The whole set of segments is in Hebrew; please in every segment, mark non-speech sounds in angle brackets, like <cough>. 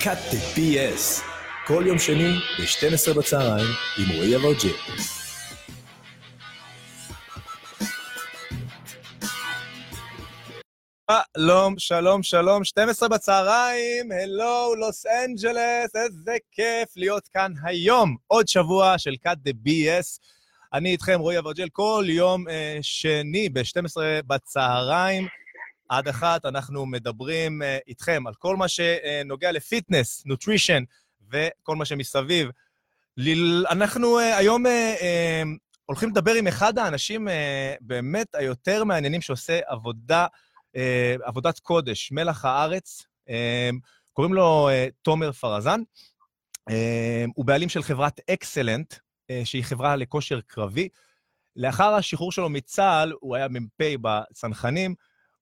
cut the BS, כל יום שני ב-12 בצהריים עם רועי אברג'ל. שלום, שלום, שלום, 12 בצהריים, הלו, לוס אנג'לס, איזה כיף להיות כאן היום. עוד שבוע של cut the BS. אני איתכם, רועי אברג'ל, כל יום אה, שני ב-12 בצהריים. עד אחת אנחנו מדברים אה, איתכם על כל מה שנוגע ל fitness, nutrition וכל מה שמסביב. אנחנו אה, היום אה, הולכים לדבר עם אחד האנשים באמת היותר מעניינים שעושה עבודה, עבודת קודש, מלח הארץ. קוראים לו תומר פרזן. הוא בעלים של חברת אקסלנט, שהיא חברה לכושר קרבי. לאחר השחרור שלו מצה"ל, הוא היה מ"פ בצנחנים,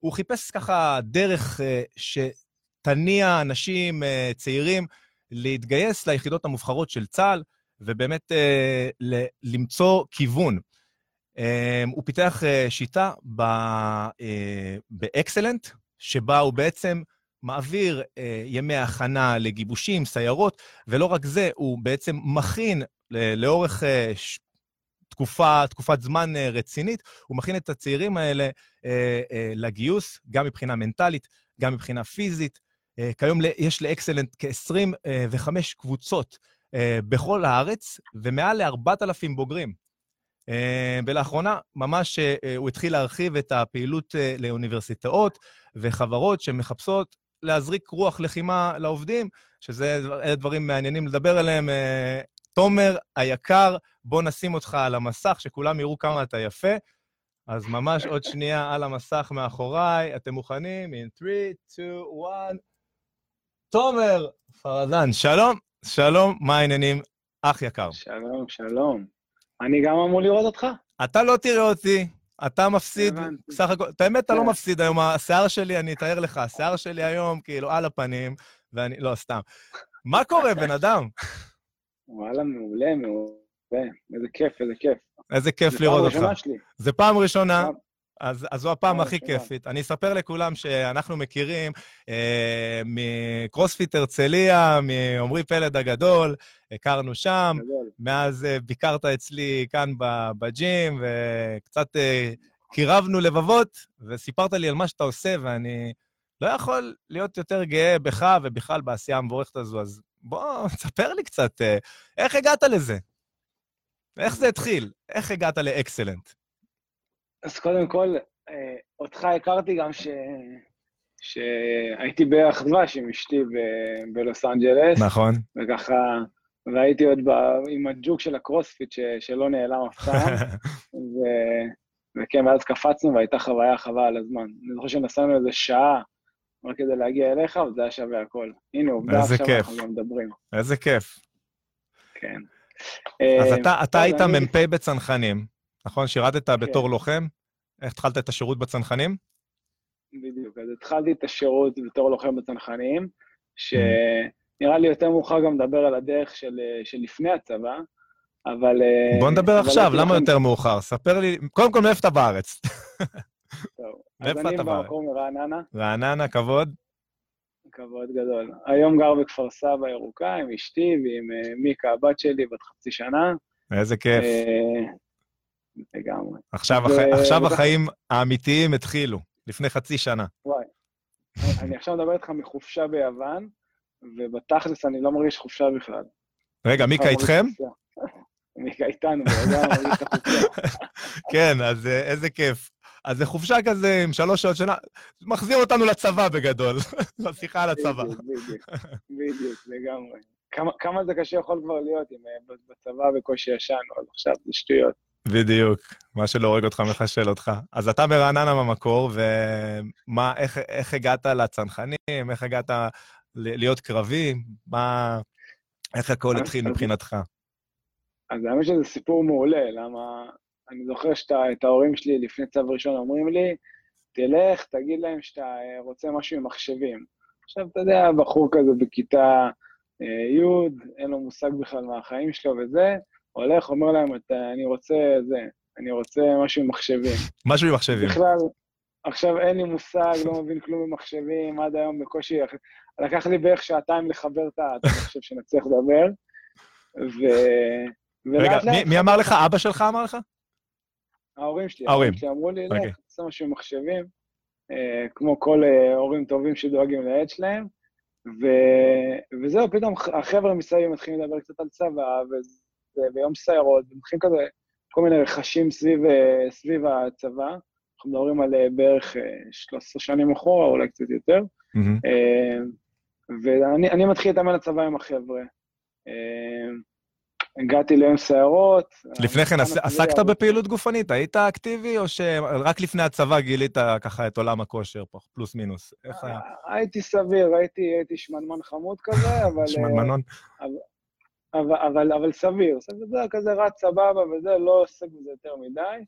הוא חיפש ככה דרך uh, שתניע אנשים uh, צעירים להתגייס ליחידות המובחרות של צה"ל, ובאמת ל- למצוא כיוון. הוא פיתח שיטה באקסלנט, שבה הוא בעצם מעביר ימי הכנה לגיבושים, סיירות, ולא רק זה, הוא בעצם מכין לאורך תקופה, תקופת זמן אה, רצינית, הוא מכין את הצעירים האלה אה, אה, לגיוס, גם מבחינה מנטלית, גם מבחינה פיזית. כיום יש לאקסלנט כ-25 קבוצות בכל הארץ, ומעל ל-4,000 בוגרים. ולאחרונה, ממש הוא התחיל להרחיב את הפעילות לאוניברסיטאות וחברות שמחפשות להזריק רוח לחימה לעובדים, שזה דברים מעניינים לדבר עליהם. תומר היקר, בוא נשים אותך על המסך, שכולם יראו כמה אתה יפה. אז ממש עוד שנייה על המסך מאחוריי. אתם מוכנים? In 3, 2, 1. תומר פרדן, שלום, שלום, מה העניינים? אח יקר. שלום, שלום. אני גם אמור לראות אותך? אתה לא תראה אותי, אתה מפסיד, בסך הכל, את האמת, אתה לא מפסיד היום, השיער שלי, אני אתאר לך, השיער שלי היום כאילו על הפנים, ואני, לא, סתם. מה קורה, בן אדם? וואלה, מעולה, מעולה. איזה כיף, איזה כיף. איזה כיף לראות אותך. זה פעם ראשונה. אז, אז זו הפעם הכי כיפית. אני אספר לכולם שאנחנו מכירים אה, מקרוספיט הרצליה, מעמרי פלד הגדול, הכרנו שם, גדול. מאז אה, ביקרת אצלי כאן בג'ים, וקצת אה, קירבנו לבבות, וסיפרת לי על מה שאתה עושה, ואני לא יכול להיות יותר גאה בך ובכלל בעשייה המבורכת הזו, אז בוא, תספר לי קצת, אה, איך הגעת לזה? איך זה התחיל? איך הגעת לאקסלנט? אז קודם כל, אה, אותך הכרתי גם ש... שהייתי בירח דבש עם אשתי ב... בלוס אנג'לס. נכון. וככה, והייתי עוד ב... עם הג'וק של הקרוספיט ש... שלא נעלם אף פעם. <laughs> ו... וכן, ואז קפצנו והייתה חוויה חווה על הזמן. אני זוכר שנסענו איזה שעה רק כדי להגיע אליך, וזה היה שווה הכל. הנה, עובדה, עכשיו כיף. אנחנו גם מדברים. איזה כיף. כן. אז אתה, אה, אתה היית אני... מ"פ בצנחנים, נכון? שירתת כן. בתור לוחם? איך התחלת את השירות בצנחנים? בדיוק, אז התחלתי את השירות בתור לוחם בצנחנים, שנראה לי יותר מאוחר גם לדבר על הדרך של, של לפני הצבא, אבל... אה, בוא נדבר אבל עכשיו, למה יותר מאוחר? ספר לי, קודם כל, מאיפה אתה בארץ? טוב, אז אני במקום מרעננה. רעננה, כבוד. כבוד גדול. היום גר בכפר סבא ירוקה עם אשתי ועם uh, מיקה, הבת שלי, בת חצי שנה. איזה כיף. Uh, לגמרי. עכשיו, ו... עכשיו החיים האמיתיים התחילו, לפני חצי שנה. וואי. אני עכשיו מדבר איתך מחופשה ביוון, ובתכלס אני לא מרגיש חופשה בכלל. רגע, מיקה איתכם? מיקה איתנו, וגם מרגיש את החופשה. <laughs> כן, אז איזה כיף. אז זה חופשה כזה עם שלוש שעות שנה, מחזיר אותנו לצבא בגדול, <laughs> לשיחה על הצבא. בדיוק, בדיוק, לגמרי. כמה, כמה זה קשה יכול כבר להיות אם אה, בצבא בקושי ישן, אבל עכשיו זה שטויות. בדיוק, מה שלא הורג אותך מחשל אותך. אז אתה ברעננה במקור, ומה, איך, איך הגעת לצנחנים, איך הגעת להיות קרבי, מה, איך הכל התחיל מבחינתך? אז האמת שזה סיפור מעולה, למה אני זוכר שאת ההורים שלי לפני צו ראשון אומרים לי, תלך, תגיד להם שאתה אה, רוצה משהו עם מחשבים. עכשיו, אתה יודע, בחור כזה בכיתה אה, י', אין לו מושג בכלל מהחיים שלו וזה, הולך, אומר להם, אני רוצה זה, אני רוצה משהו עם מחשבים. משהו עם מחשבים. בכלל, עכשיו אין לי מושג, לא מבין כלום במחשבים, עד היום בקושי... לקח לי בערך שעתיים לחבר את המחשב שנצליח לדבר. ו... רגע, מי, מי אמר לך? אבא שלך אמר לך? ההורים שלי. ההורים. שלי אמרו לי, אוקיי. לך, תעשה משהו עם מחשבים, אה, כמו כל אה, הורים טובים שדואגים לילד שלהם. ו... וזהו, פתאום החבר'ה מסביב מתחילים לדבר קצת על צבא, וזה, ויום סיירות, ומתחילים כזה כל מיני רכשים סביב, אה, סביב הצבא. אנחנו מדברים על בערך אה, 13 שנים אחורה, אולי קצת יותר. אה, ואני אני מתחיל להתאמן לצבא עם החבר'ה. אה, הגעתי ליום סיירות. לפני כן, עס- המבחן עסקת בפעילות גופנית? היית אקטיבי, או שרק לפני הצבא גילית ככה את עולם הכושר, פה, פלוס מינוס? איך היה? הייתי סביר, הייתי, שמנמן חמוד כזה, <laughs> אבל, שמנמנון? אבל, אבל, אבל סביר. זה כזה רץ סבבה וזה, לא עוסק בזה יותר מדי.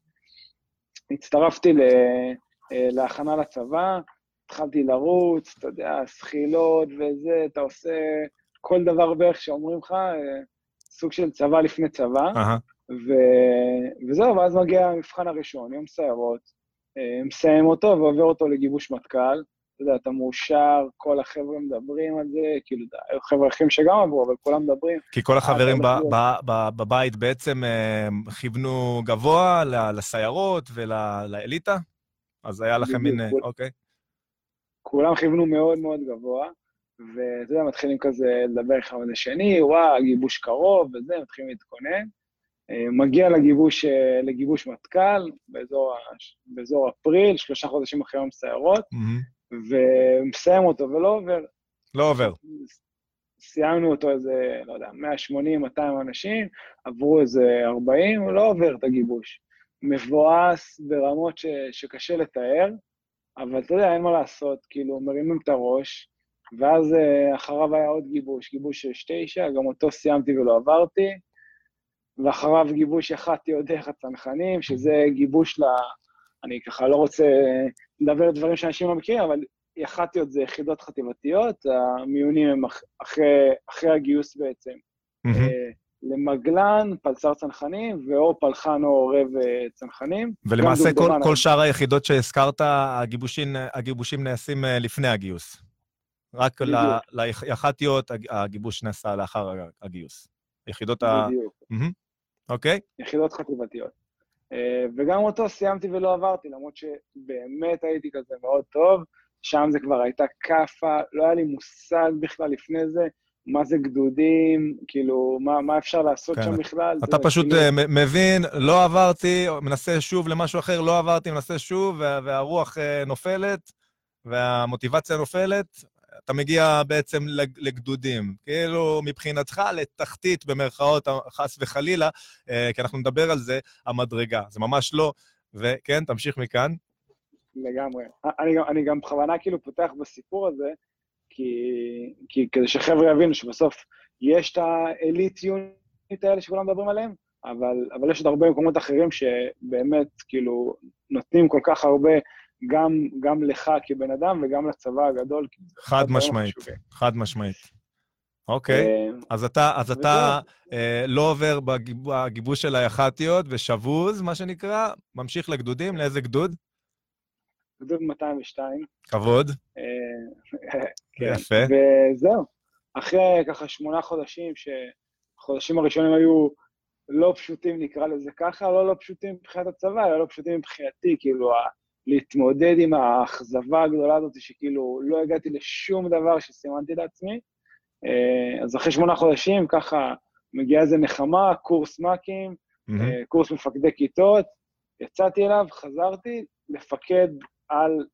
הצטרפתי ל, אה, להכנה לצבא, התחלתי לרוץ, אתה יודע, זחילות וזה, אתה עושה כל דבר בערך שאומרים לך, אה, סוג של צבא לפני צבא. ו... וזהו, ואז מגיע המבחן הראשון, יום סיירות, אה, מסיים אותו ועובר אותו לגיבוש מטכ"ל. אתה יודע, אתה מאושר, כל החבר'ה מדברים על זה, כאילו, היו חבר'ה אחרים שגם עברו, אבל כולם מדברים. כי כל החברים ב- בבית בעצם אה, כיוונו גבוה לסיירות ולאליטה? אז היה לכם מין... אה, אוקיי. כולם כיוונו מאוד מאוד גבוה, ואתה יודע, מתחילים כזה לדבר אחד עם השני, וואה, גיבוש קרוב וזה, מתחילים להתכונן. אה, מגיע לגיבוש, אה, לגיבוש מטכ"ל באזור, באזור אפריל, שלושה חודשים אחרי יום סיירות, מהמם. ומסיים אותו ולא עובר. לא עובר. סיימנו אותו איזה, לא יודע, 180, 200 אנשים, עברו איזה 40, הוא לא עובר את הגיבוש. מבואס ברמות ש, שקשה לתאר, אבל אתה יודע, אין מה לעשות, כאילו, מרימים את הראש, ואז אה, אחריו היה עוד גיבוש, גיבוש של תשע, גם אותו סיימתי ולא עברתי, ואחריו גיבוש יח"תי עוד דרך הצנחנים, שזה גיבוש ל... אני ככה לא רוצה לדבר דברים שאנשים לא מכירים, אבל יח"טיות זה יחידות חטיבתיות, המיונים הם אח- אחרי, אחרי הגיוס בעצם. אה, למגלן, פלסר צנחנים, ואו פלחן או עורב אה, צנחנים. ולמעשה כל, כל שאר היחידות שהזכרת, הגיבושים, הגיבושים נעשים לפני הגיוס. רק. ליח"טיות הג- הגיבוש נעשה לאחר הגיוס. יחידות ה... בדיוק. אוקיי? יחידות חטיבתיות. אה, וגם אותו סיימתי ולא עברתי, למרות שבאמת הייתי כזה מאוד טוב. שם זה כבר הייתה כאפה, לא היה לי מושג בכלל לפני זה, מה זה גדודים, כאילו, מה, מה אפשר לעשות כן. שם בכלל. אתה זה פשוט כאילו- מבין, לא עברתי, מנסה שוב למשהו אחר, לא עברתי, מנסה שוב, וה- והרוח אה, נופלת, והמוטיבציה נופלת, אתה מגיע בעצם לג- לגדודים. כאילו, מבחינתך, לתחתית, במרכאות, חס וחלילה, אה, כי אנחנו נדבר על זה, המדרגה. זה ממש לא. וכן, תמשיך מכאן. לגמרי. אני, אני גם בכוונה כאילו פותח בסיפור הזה, כי, כי כדי שחבר'ה יבינו שבסוף יש את האליט יוניט האלה שכולם מדברים עליהם, אבל, אבל יש עוד הרבה מקומות אחרים שבאמת כאילו נותנים כל כך הרבה, גם, גם לך כבן אדם וגם לצבא הגדול. חד משמעית. חד משמעית. אוקיי. אה, אז אתה, אז אתה אה, לא עובר בגיב- בגיבוש של היח"טיות ושבוז, מה שנקרא, ממשיך לגדודים, לאיזה גדוד? גדוד 202. כבוד. אה, <laughs> כן. יפה. וזהו. אחרי ככה שמונה חודשים, שהחודשים הראשונים היו לא פשוטים, נקרא לזה ככה, לא לא פשוטים מבחינת הצבא, אלא לא פשוטים מבחינתי, כאילו, להתמודד עם האכזבה הגדולה הזאת, שכאילו לא הגעתי לשום דבר שסימנתי לעצמי. אה, אז אחרי שמונה חודשים, ככה מגיעה איזה נחמה, קורס מ"כים. אה, קורס מפקדי כיתות, יצאתי אליו, חזרתי לפקד על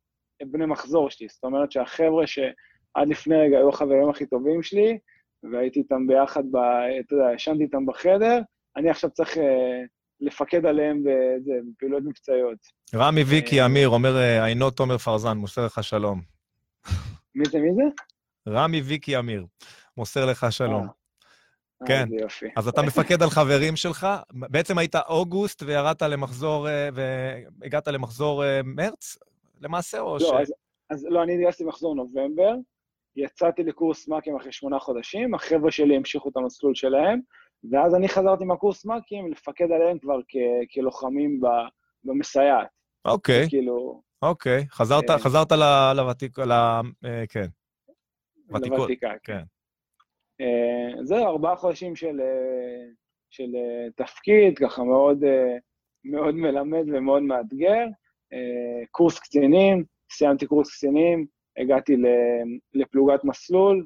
בני מחזור שלי. זאת אומרת שהחבר'ה שעד לפני רגע היו החברים הכי טובים שלי, והייתי איתם ביחד, ב, אתה יודע, ישנתי איתם בחדר, אני עכשיו צריך אה, לפקד עליהם בפעילויות מבצעיות. רמי ויקי אה, אמיר אומר, אה, עינו תומר פרזן, מוסר לך שלום. מי זה, מי זה? רמי ויקי אמיר, מוסר לך שלום. אה, כן. זה יופי. אז אתה מפקד על חברים שלך, בעצם היית אוגוסט וירדת למחזור, והגעת למחזור מרץ, למעשה, או ש... לא, אז, אז לא, אני התגייסתי במחזור נובמבר, יצאתי לקורס מ"כים אחרי שמונה חודשים, החבר'ה שלי המשיכו את המסלול שלהם, ואז אני חזרתי מהקורס מ"כים לפקד עליהם כבר כ, כלוחמים ב, במסייעת. אוקיי, כאילו, אוקיי, חזרת, אה, חזרת ל- לוותיק, ל... אה, כן. ותיקות, לוותיקה, כן. אה, זהו, ארבעה חודשים של, אה, של אה, תפקיד, ככה מאוד, אה, מאוד מלמד ומאוד מאתגר. קורס קצינים, סיימתי קורס קצינים, הגעתי לפלוגת מסלול.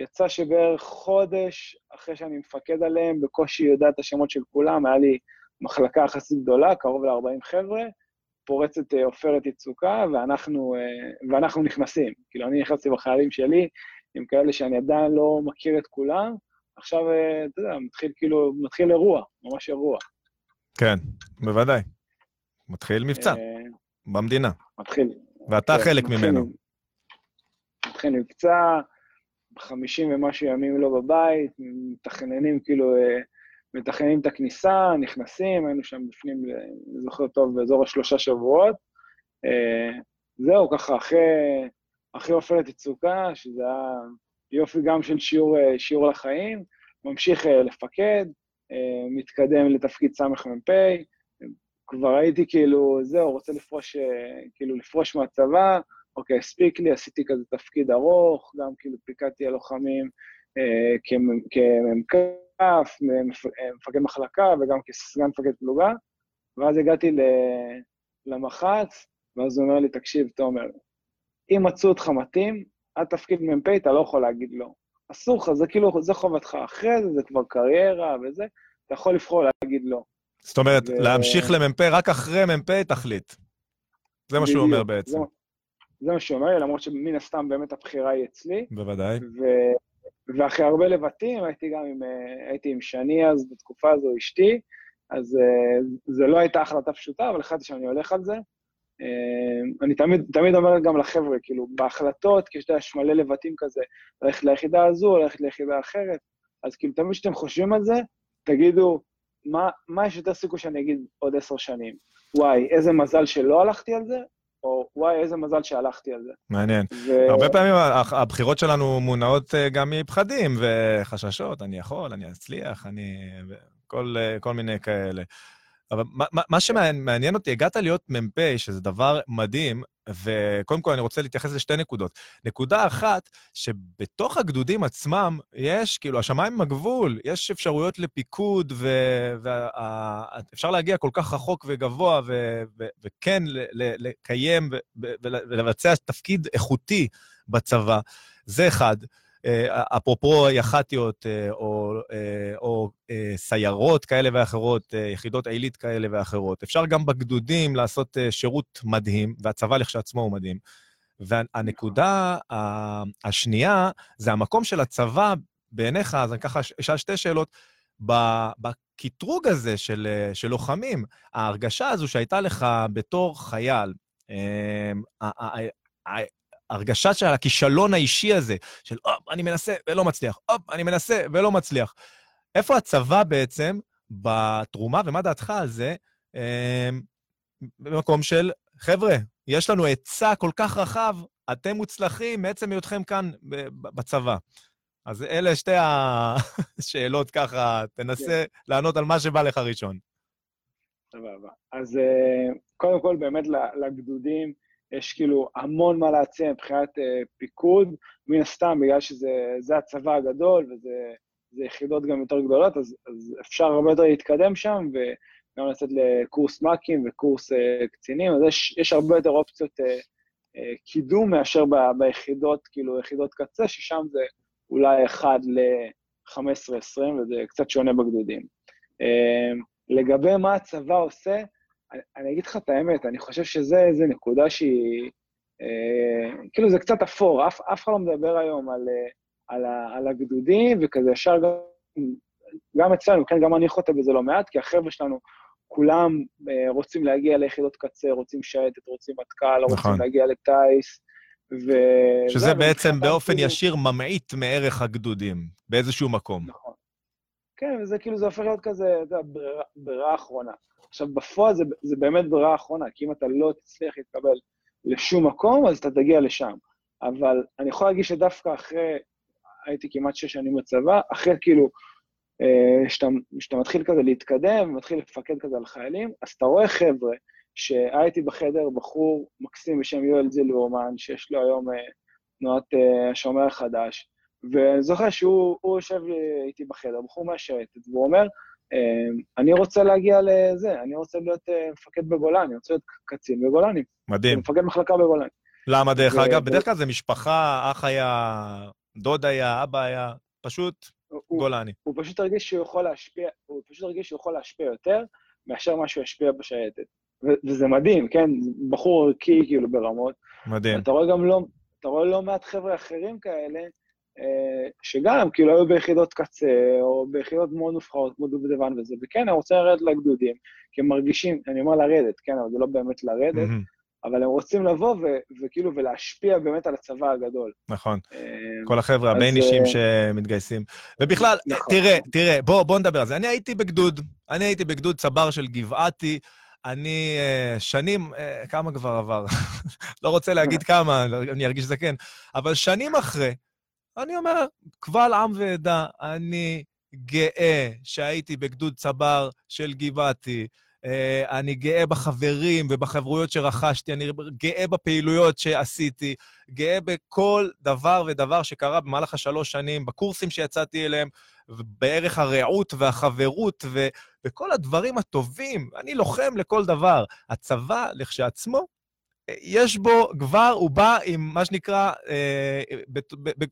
יצא שבערך חודש אחרי שאני מפקד עליהם, בקושי יודע את השמות של כולם, היה לי מחלקה יחסית גדולה, קרוב ל-40 חבר'ה, פורצת אה, עופרת יצוקה, ואנחנו, אה, ואנחנו נכנסים. כאילו, אני נכנסתי בחיילים שלי, עם כאלה שאני עדיין לא מכיר את כולם, עכשיו, אה, אתה יודע, מתחיל כאילו, מתחיל אירוע, ממש אירוע. כן, בוודאי. מתחיל מבצע במדינה, מתחיל. ואתה כן, חלק ממנו. מתחיל מבצע, חמישים ומשהו ימים לא בבית, מתכננים כאילו, אה, מתכננים את הכניסה, נכנסים, היינו שם בפנים, אה, אני זוכר טוב, באזור השלושה שבועות. אה, זהו, ככה, אחרי, אחרי עופרת יצוקה, שזה היה יופי גם של שיעור, שיעור לחיים, ממשיך לפקד, מתקדם לתפקיד סמ"פ, כבר הייתי כאילו, זהו, רוצה לפרוש, כאילו, לפרוש מהצבא, אוקיי, הספיק לי, עשיתי כזה תפקיד ארוך, גם כאילו פיקדתי על לוחמים אה, כמ- כמ"כ, אה, מפקד מחלקה וגם כסגן מפקד פלוגה, ואז הגעתי ל- למח"צ, ואז הוא אומר לי, תקשיב, תומר, אם מצאו אותך מתאים, עד תפקיד מ"פ אתה לא יכול להגיד לא. אסור לך, זה כאילו, זה חובתך. אחרי זה, זה כבר קריירה וזה, אתה יכול לבחור להגיד לא. זאת אומרת, ו- להמשיך למ"פ, רק אחרי מ"פ תחליט. זה מה שהוא אומר בעצם. זה, זה מה שהוא אומר לי, למרות שמן הסתם באמת הבחירה היא אצלי. בוודאי. ו... ואחרי הרבה לבטים, הייתי גם עם, אה, הייתי עם שני אז, בתקופה הזו, אשתי, אז אה, זה לא הייתה החלטה פשוטה, אבל החלטתי שאני הולך על זה. אה, אני תמיד, תמיד אומר גם לחבר'ה, כאילו, בהחלטות, כי יש יש מלא לבטים כזה, ללכת ליחידה הזו, ללכת ליחידה אחרת, אז כאילו, תמיד כשאתם חושבים על זה, תגידו, מה, מה יש יותר סיכוי שאני אגיד עוד עשר שנים? וואי, איזה מזל שלא הלכתי על זה, או וואי, איזה מזל שהלכתי על זה. מעניין. ו... הרבה פעמים הבחירות שלנו מונעות אה, גם מפחדים וחששות, אני יכול, אני אצליח, אני... כל, אה, כל מיני כאלה. אבל מה, מה- מה שמעניין אותי, הגעת להיות מ"פ, שזה דבר מדהים, וקודם כל אני רוצה להתייחס לשתי נקודות. נקודה אחת, שבתוך הגדודים עצמם יש, כאילו, השמיים הם הגבול, יש אפשרויות לפיקוד, ואפשר להגיע כל כך רחוק וגבוה, ו, ו, וכן ל, ל, לקיים ו, ו, ולבצע תפקיד איכותי בצבא. זה אחד. אה, אפרופו יח"טיות אה, או, אה, או אה, סיירות כאלה ואחרות, יחידות עילית כאלה ואחרות. אפשר גם בגדודים לעשות שירות מדהים, והצבא לכשעצמו הוא מדהים. והנקודה השנייה זה המקום של הצבא בעיניך, אז אני ככה אשאל שתי שאלות. בקטרוג הזה של, של לוחמים, ההרגשה הזו שהייתה לך בתור חייל, ההרגשה של הכישלון האישי הזה, של הופ, אני מנסה ולא מצליח, הופ, אני מנסה ולא מצליח. איפה הצבא בעצם בתרומה, ומה דעתך על זה, אה, במקום של, חבר'ה, יש לנו היצע כל כך רחב, אתם מוצלחים מעצם היותכם כאן בצבא. אז אלה שתי השאלות <laughs> ככה, תנסה לענות על מה שבא לך ראשון. סבבה. אז אה, קודם כל, באמת לגדודים יש כאילו המון מה להציע מבחינת אה, פיקוד, מן הסתם, בגלל שזה זה הצבא הגדול וזה זה יחידות גם יותר גדולות, אז, אז אפשר הרבה יותר להתקדם שם, וגם לצאת לקורס מ"כים וקורס אה, קצינים, אז יש, יש הרבה יותר אופציות אה, אה, קידום מאשר ב, ביחידות, כאילו, יחידות קצה, ששם זה אולי 1 ל-15-20, וזה קצת שונה בגדודים. אה, לגבי מה הצבא עושה, אני, אני אגיד לך את האמת, אני חושב שזה איזה נקודה שהיא... אה, כאילו, זה קצת אפור, אף, אף אחד לא מדבר היום על, אה, על, על הגדודים, וכזה ישר גם, גם אצלנו, כן, גם אני חוטא בזה לא מעט, כי החבר'ה שלנו, כולם אה, רוצים להגיע ליחידות קצה, רוצים שייטת, רוצים מטכ"ל, רוצים נכון. להגיע לטיס, ו... שזה זהו, בעצם באופן כאילו- ישיר ממעיט מערך הגדודים, באיזשהו מקום. נכון. כן, וזה כאילו, זה הופך להיות כזה, אתה יודע, ברירה, ברירה אחרונה. עכשיו, בפועל זה, זה באמת ברירה אחרונה, כי אם אתה לא תצליח להתקבל לשום מקום, אז אתה תגיע לשם. אבל אני יכול להגיד שדווקא אחרי, הייתי כמעט שש שנים בצבא, אחרי כאילו, אה, שאתה, שאתה מתחיל כזה להתקדם, ומתחיל לפקד כזה על חיילים, אז אתה רואה חבר'ה שהייתי בחדר בחור מקסים בשם יואל זילברמן, שיש לו היום אה, תנועת אה, השומר החדש, ואני זוכר שהוא יושב איתי בחדר, בחור מהשייטת, והוא אומר, אני רוצה להגיע לזה, אני רוצה להיות מפקד בגולני, אני רוצה להיות קצין בגולני. מדהים. מפקד מחלקה בגולני. למה, דרך ו... אגב? בדרך כלל זה משפחה, אח היה, דוד היה, אבא היה, פשוט הוא, גולני. הוא פשוט הרגיש שהוא יכול להשפיע, הוא פשוט הרגיש שהוא יכול להשפיע יותר מאשר מה שהוא ישפיע בשייטת. וזה מדהים, כן? בחור ערכי כאילו ברמות. מדהים. אתה רואה גם לא, אתה רואה לא מעט חבר'ה אחרים כאלה, אה, שגם כאילו היו ביחידות קצה, או ביחידות מאוד נבחרות, כמו דובדבן וזה, וכן, אני רוצה לרדת לגדודים, כי הם מרגישים, אני אומר לרדת, כן, אבל זה לא באמת לרדת, mm-hmm. אבל הם רוצים לבוא ו- וכאילו ולהשפיע באמת על הצבא הגדול. נכון. אה, כל החבר'ה הבין אישים אה, שמתגייסים. ובכלל, נכון. תראה, תראה, בוא, בוא נדבר על זה. אני הייתי בגדוד, אני הייתי בגדוד צבר של גבעתי. אני שנים, כמה כבר עבר? <laughs> לא רוצה להגיד <laughs> כמה, אני ארגיש זקן, אבל שנים אחרי, אני אומר, קבל עם ועדה, אני גאה שהייתי בגדוד צבר של גבעתי, אה, אני גאה בחברים ובחברויות שרכשתי, אני גאה בפעילויות שעשיתי, גאה בכל דבר ודבר שקרה במהלך השלוש שנים, בקורסים שיצאתי אליהם, בערך הרעות והחברות ובכל הדברים הטובים. אני לוחם לכל דבר. הצבא, לכשעצמו, יש בו כבר, הוא בא עם מה שנקרא, אה,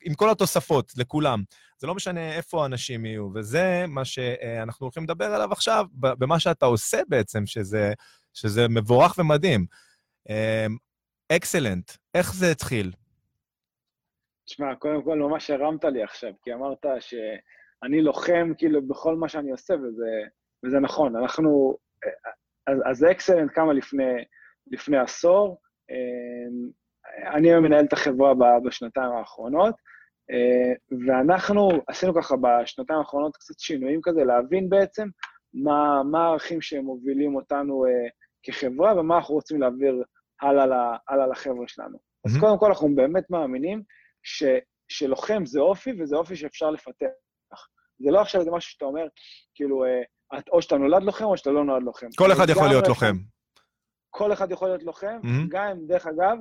עם כל התוספות, לכולם. זה לא משנה איפה האנשים יהיו, וזה מה שאנחנו הולכים לדבר עליו עכשיו, במה שאתה עושה בעצם, שזה, שזה מבורך ומדהים. אקסלנט, איך זה התחיל? תשמע, קודם כל ממש הרמת לי עכשיו, כי אמרת שאני לוחם כאילו בכל מה שאני עושה, וזה, וזה נכון. אנחנו, אז, אז אקסלנט קמה לפני, לפני עשור, אמ, אני היום מנהל את החברה בשנתיים האחרונות, אה, ואנחנו עשינו ככה בשנתיים האחרונות קצת שינויים כזה, להבין בעצם מה, מה הערכים שהם מובילים אותנו אה, כחברה ומה אנחנו רוצים להעביר הלאה, הלאה לחבר'ה שלנו. Mm-hmm. אז קודם כל אנחנו באמת מאמינים ש, שלוחם זה אופי, וזה אופי שאפשר לפתח. זה לא עכשיו איזה משהו שאתה אומר, כאילו, אה, או שאתה נולד לוחם או שאתה לא נולד לוחם. כל אחד יכול להיות לוחם. כל אחד יכול להיות לוחם, mm-hmm. גם אם, דרך אגב,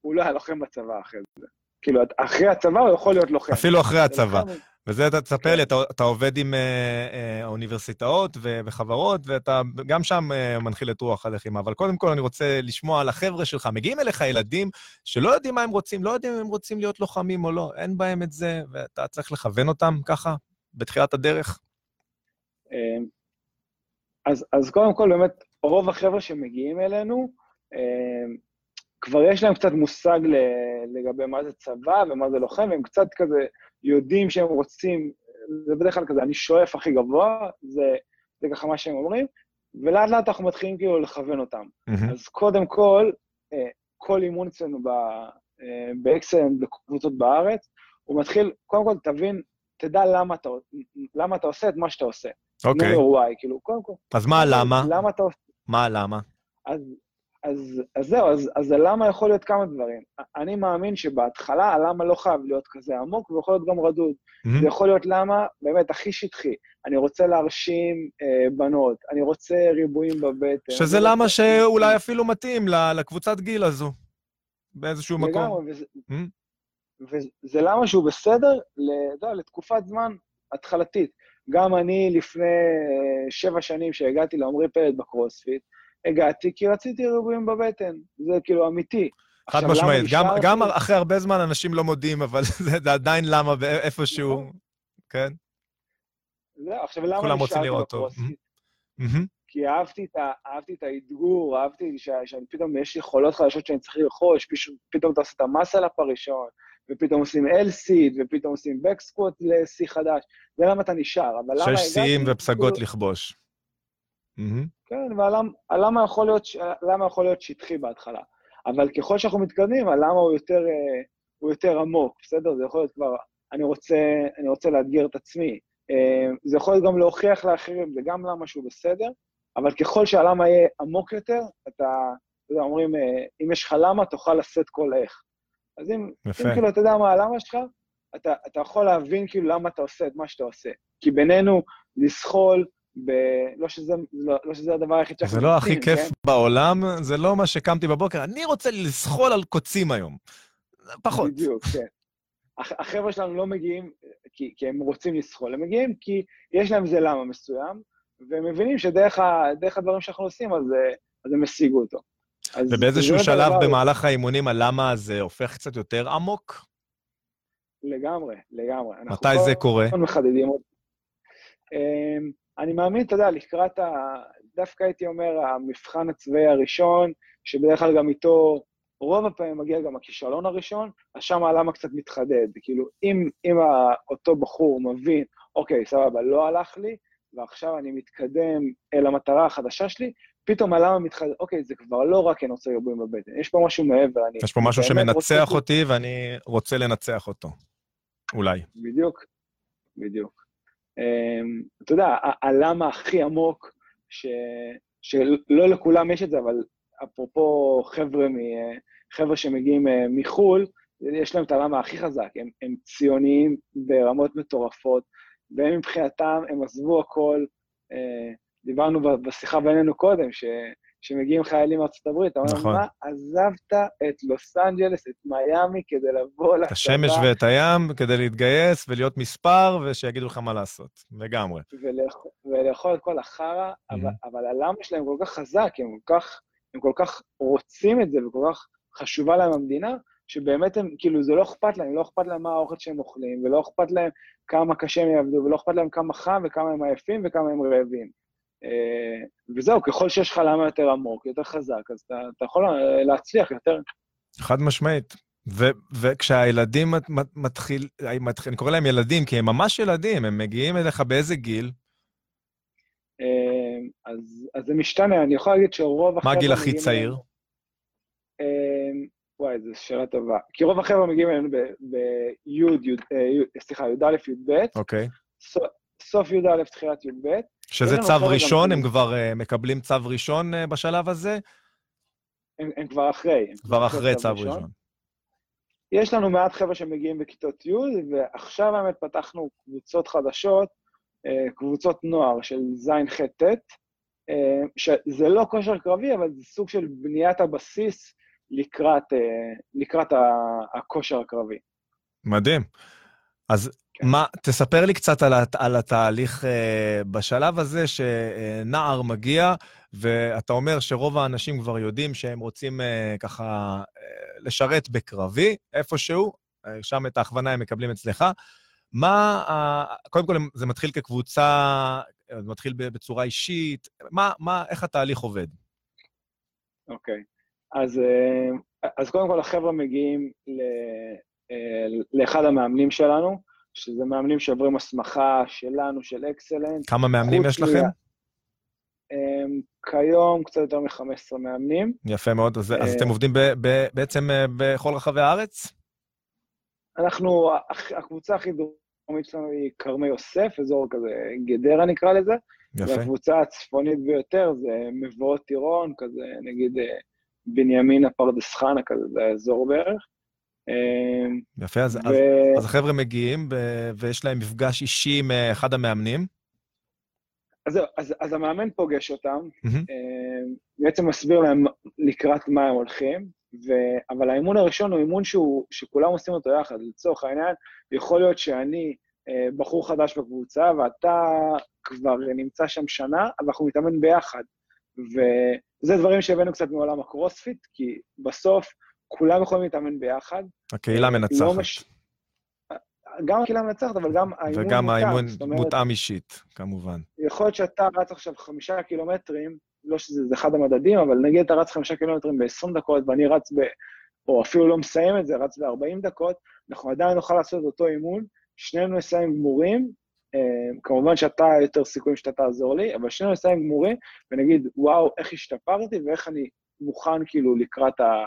הוא לא היה לוחם בצבא אחרי זה. כאילו, אחרי הצבא הוא יכול להיות לוחם. אפילו אחרי הצבא. וזה אתה תספר לי, אתה, אתה עובד עם אה, אה, אוניברסיטאות ו, וחברות, ואתה גם שם אה, מנחיל את רוח הלחימה. אבל קודם כל אני רוצה לשמוע על החבר'ה שלך. מגיעים אליך ילדים שלא יודעים מה הם רוצים, לא יודעים אם הם רוצים להיות לוחמים או לא, אין בהם את זה, ואתה צריך לכוון אותם ככה, בתחילת הדרך. אז, אז קודם כל, באמת, רוב החבר'ה שמגיעים אלינו, אה, כבר יש להם קצת מושג לגבי מה זה צבא ומה זה לוחם, והם קצת כזה יודעים שהם רוצים, זה בדרך כלל כזה, אני שואף הכי גבוה, זה, זה ככה מה שהם אומרים, ולאט לאט אנחנו מתחילים כאילו לכוון אותם. Mm-hmm. אז קודם כל, אה, כל אימון אצלנו באקסלנט, בקבוצות בארץ, הוא מתחיל, קודם כל תבין, תדע למה אתה, למה אתה עושה את מה שאתה עושה. אוקיי. Okay. וואי, כאילו, קודם כל. אז מה הלמה? למה אתה עושה... מה הלמה? אז, אז, אז זהו, אז, אז הלמה יכול להיות כמה דברים. אני מאמין שבהתחלה הלמה לא חייב להיות כזה עמוק, ויכול להיות גם רדוד. Mm-hmm. זה יכול להיות למה, באמת, הכי שטחי. אני רוצה להרשים אה, בנות, אני רוצה ריבועים בבטן. שזה למה רוצה... שאולי אפילו מתאים לקבוצת גיל הזו, באיזשהו מקום. לגמרי, וזה, mm-hmm. וזה למה שהוא בסדר לא, לתקופת זמן התחלתית. גם אני לפני אה, שבע שנים שהגעתי לעמרי פלד בקרוספיט, הגעתי כי רציתי ריבועים בבטן, זה כאילו אמיתי. חד משמעית, גם, גם אחרי הרבה זמן אנשים לא מודים, אבל <laughs> זה עדיין למה ואיפשהו, נכון. כן? לא, עכשיו למה נשארתי בקרוספיט? כי אהבתי את, אהבתי את האתגור, אהבתי שאני פתאום, יש יכולות חדשות שאני צריך לרכוש, פתאום אתה עושה את המס על הפרישון, ופתאום עושים L-Seed, ופתאום עושים Backsquat ל-C חדש. זה למה אתה נשאר, אבל למה... שש שיאים ופסגות כאילו... לכבוש. כן, והלמה יכול, להיות, יכול להיות שטחי בהתחלה. אבל ככל שאנחנו מתקדמים, הלמה הוא יותר, אה, הוא יותר עמוק, בסדר? זה יכול להיות כבר, אני רוצה, אני רוצה לאתגר את עצמי. אה, זה יכול להיות גם להוכיח לאחרים, זה גם למה שהוא בסדר, אבל ככל שהלמה יהיה עמוק יותר, אתה, אתה יודע, אומרים, אה, אם יש לך למה, תוכל לשאת כל איך. אז אם, יפה. אם כאילו, אתה יודע מה הלמה שלך, אתה, אתה יכול להבין כאילו למה אתה עושה את מה שאתה עושה. כי בינינו, לזחול ב... לא, שזה, לא, לא שזה הדבר היחיד שאנחנו זה לא הכי כיף כן? בעולם, זה לא מה שקמתי בבוקר, אני רוצה לזחול על קוצים היום. פחות. בדיוק, כן. הח- החבר'ה שלנו לא מגיעים כי, כי הם רוצים לסחול, הם מגיעים כי יש להם איזה למה מסוים, והם מבינים שדרך ה, הדברים שאנחנו עושים, אז, אה, אז הם השיגו אותו. ובאיזשהו שלב במהלך האימונים, הלמה הזה הופך קצת יותר עמוק? לגמרי, לגמרי. אנחנו מתי זה קורה? הזמן מחדדים אותו. אמ, אני מאמין, אתה יודע, לקראת ה... דווקא הייתי אומר, המבחן הצבאי הראשון, שבדרך כלל גם איתו רוב הפעמים מגיע גם הכישלון הראשון, אז שם הלמה קצת מתחדד. כאילו, אם, אם אותו בחור מבין, אוקיי, סבבה, לא הלך לי, ועכשיו אני מתקדם אל המטרה החדשה שלי, פתאום הלמה מתחדד, אוקיי, זה כבר לא רק אני רוצה ריבועים בבטן, יש פה משהו מעבר. אני יש פה משהו רוצה שמנצח כאילו- אותי ואני רוצה לנצח אותו. אולי. בדיוק, בדיוק. Um, אתה יודע, הלמה הכי עמוק, ש, שלא לכולם יש את זה, אבל אפרופו חבר'ה, מ, חבר'ה שמגיעים uh, מחו"ל, יש להם את הלמה הכי חזק, הם, הם ציוניים ברמות מטורפות, והם מבחינתם, הם עזבו הכל, uh, דיברנו בשיחה בינינו קודם, ש, שמגיעים חיילים מארצות הברית, אתה אומר, נכון. מה, עזבת את לוס אנג'לס, את מיאמי, כדי לבוא לצבא, את השמש ואת הים כדי להתגייס ולהיות מספר ושיגידו לך מה לעשות. לגמרי. ולאכול, ולאכול את כל החרא, אבל, אבל הלמה שלהם כל כך חזק, הם כל כך, הם כל כך רוצים את זה וכל כך חשובה להם המדינה, שבאמת הם, כאילו, זה לא אכפת להם, לא אכפת להם מה האוכל שהם אוכלים, ולא אכפת להם כמה קשה הם יעבדו, ולא אכפת להם כמה חם וכמה הם עייפים וכמה הם רעבים. אה, וזהו, ככל שיש לך למה יותר עמוק, יותר חזק, אז אתה, אתה יכול אה, להצליח יותר. חד משמעית. ו- וכשהילדים מת- מת- מתחיל, מתחיל, אני קורא להם ילדים, כי הם ממש ילדים, הם מגיעים אליך באיזה גיל? אה, אז, אז זה משתנה, אני יכול להגיד שרוב מה החבר'ה הגיל הכי צעיר? אלינו- וואי, זו שאלה טובה. כי רוב החבר'ה מגיעים אלינו בי', סליחה, י"א, י"ב, אוקיי. סו- סוף י"א, תחילת י"ב. שזה לנו צו ראשון, הם כבר uh, מקבלים צו ראשון uh, בשלב הזה? הם, הם כבר אחרי. הם כבר אחרי צו ראשון. יש לנו מעט חבר'ה שמגיעים בכיתות י', ועכשיו באמת פתחנו קבוצות חדשות, אה, קבוצות נוער של ז'-ח'-ט', אה, שזה לא כושר קרבי, אבל זה סוג של בניית הבסיס לקראת, אה, לקראת הכושר הקרבי. מדהים. אז כן. מה, תספר לי קצת על, על התהליך uh, בשלב הזה שנער מגיע, ואתה אומר שרוב האנשים כבר יודעים שהם רוצים uh, ככה uh, לשרת בקרבי, איפשהו, שם את ההכוונה הם מקבלים אצלך. מה, uh, קודם כל זה מתחיל כקבוצה, זה מתחיל בצורה אישית, מה, מה, איך התהליך עובד? אוקיי. אז, אה, אז קודם כל החבר'ה מגיעים ל, לאחד המאמנים שלנו, שזה מאמנים שעוברים הסמכה שלנו, של אקסלנט. כמה מאמנים יש לכם? מה- אה, כיום קצת יותר מ-15 מאמנים. יפה מאוד. אז, אז אה, אתם עובדים ב, ב, בעצם אה, בכל רחבי הארץ? אנחנו, הקבוצה הכי דרומית שלנו היא כרמי יוסף, אזור כזה גדרה נקרא לזה, יפה. והקבוצה הצפונית ביותר זה מבואות טירון, כזה נגיד אה, בנימינה פרדס חנה כזה, זה האזור בערך. אה, יפה, אז, אז, ו- אז החבר'ה מגיעים ב- ויש להם מפגש אישי עם אה, אחד המאמנים. אז אז, אז המאמן פוגש אותם. אה, בעצם מסביר להם לקראת מה הם הולכים, ו... אבל האימון הראשון הוא אימון שהוא, שכולם עושים אותו יחד. לצורך העניין, יכול להיות שאני אה, בחור חדש בקבוצה, ואתה כבר נמצא שם שנה, אבל אנחנו מתאמן ביחד. וזה דברים שהבאנו קצת מעולם הקרוספיט, כי בסוף כולם יכולים להתאמן ביחד. הקהילה אה, מנצחת. לא מש... גם הקהילה מנצחת, אבל גם האימון וגם מותאם. האימון אומרת, מותאם אישית, כמובן. יכול להיות שאתה רץ עכשיו חמישה קילומטרים, לא שזה זה אחד המדדים, אבל נגיד אתה רץ חמישה קילומטרים ב-20 דקות, ואני רץ ב... או אפילו לא מסיים את זה, רץ ב-40 דקות, אנחנו עדיין נוכל לעשות את אותו אימון, שנינו נסיים גמורים, אה, כמובן שאתה יותר סיכויים שאתה תעזור לי, אבל שנינו נסיים גמורים, ונגיד, וואו, איך השתפרתי ואיך אני מוכן כאילו לקראת, ה...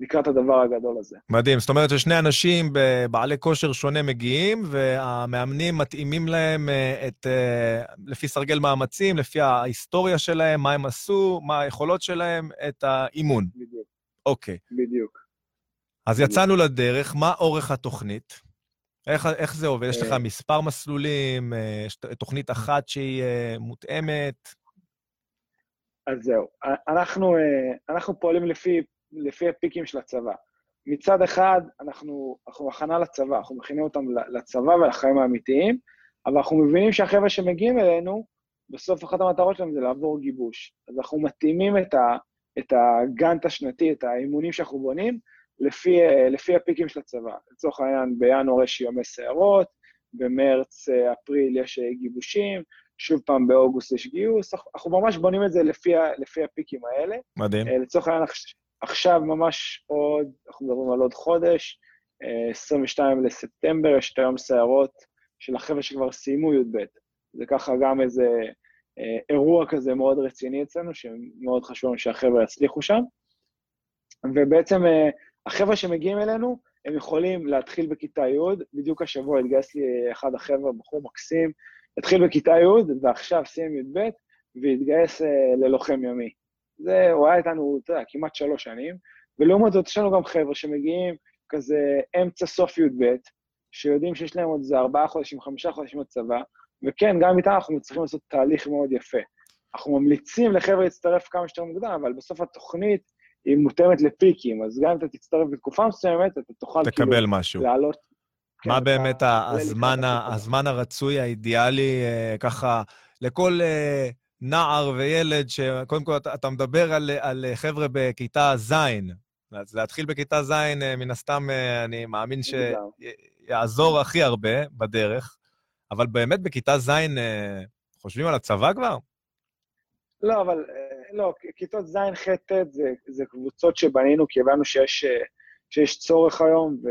לקראת הדבר הגדול הזה. מדהים. זאת אומרת ששני אנשים בעלי כושר שונה מגיעים, והמאמנים מתאימים להם אה, את, אה, לפי סרגל מאמצים, לפי ההיסטוריה שלהם, מה הם עשו, מה היכולות שלהם, את האימון. בדיוק, אוקיי. בדיוק. אז יצאנו לדרך, מה אורך התוכנית? איך, איך זה עובד? יש לך אה, מספר מסלולים, תוכנית אחת שהיא מותאמת? אז זהו, אנחנו, אנחנו פועלים לפי, לפי הפיקים של הצבא. מצד אחד, אנחנו, אנחנו הכנה לצבא, אנחנו מכינים אותם לצבא ולחיים האמיתיים, אבל אנחנו מבינים שהחבר'ה שמגיעים אלינו, בסוף אחת המטרות שלהם זה לעבור גיבוש. אז אנחנו מתאימים את, ה, את הגאנט השנתי, את האימונים שאנחנו בונים, לפי, לפי הפיקים של הצבא. לצורך העניין, בינואר יש יומי סערות, במרץ, אפריל יש אה, גיבושים, שוב פעם באוגוסט יש גיוס, אנחנו- ממש בונים את זה לפי, לפי הפיקים האלה. מדהים. אה, לצורך העניין, עכשיו ממש עוד, אנחנו מדברים על עוד חודש, אה, 22 לספטמבר, יש את היום סערות של החבר'ה שכבר סיימו י"ב. זה ככה גם איזה אה, אירוע כזה מאוד רציני אצלנו, שמאוד חשוב לנו שהחבר'ה יצליחו שם. ובעצם אה, החבר'ה שמגיעים אלינו, הם יכולים להתחיל בכיתה י', בדיוק השבוע התגייס לי אחד החבר'ה, בחור מקסים, התחיל בכיתה י', ועכשיו סיים י"ב, והתגייס אה, ללוחם ימי. זה, הוא היה איתנו, אתה יודע, כמעט שלוש שנים, ולעומת זאת יש לנו גם חבר'ה שמגיעים כזה אמצע סוף י"ב, שיודעים שיש להם עוד איזה ארבעה חודשים, חמישה חודשים בצבא, וכן, גם איתם אנחנו צריכים לעשות תהליך מאוד יפה. אנחנו ממליצים לחבר'ה להצטרף כמה שיותר מוקדם, אבל בסוף התוכנית היא מותאמת לפיקים, אז גם אם אתה תצטרף בתקופה מסוימת, אתה תוכל תקבל כאילו משהו. לעלות... מה כן, באמת הזמן. הזמן הרצוי, האידיאלי, אה, ככה, לכל אה, נער וילד, שקודם כל אתה, אתה מדבר על, על חבר'ה בכיתה ז', אז להתחיל בכיתה ז', אה, מן הסתם, אה, אני מאמין. שיעזור הכי הרבה בדרך, אבל באמת בכיתה ז', אה, חושבים על הצבא כבר? לא, אבל לא, כיתות ז', ח', ט' זה, זה קבוצות שבנינו, כי הבנו שיש, שיש צורך היום, ו,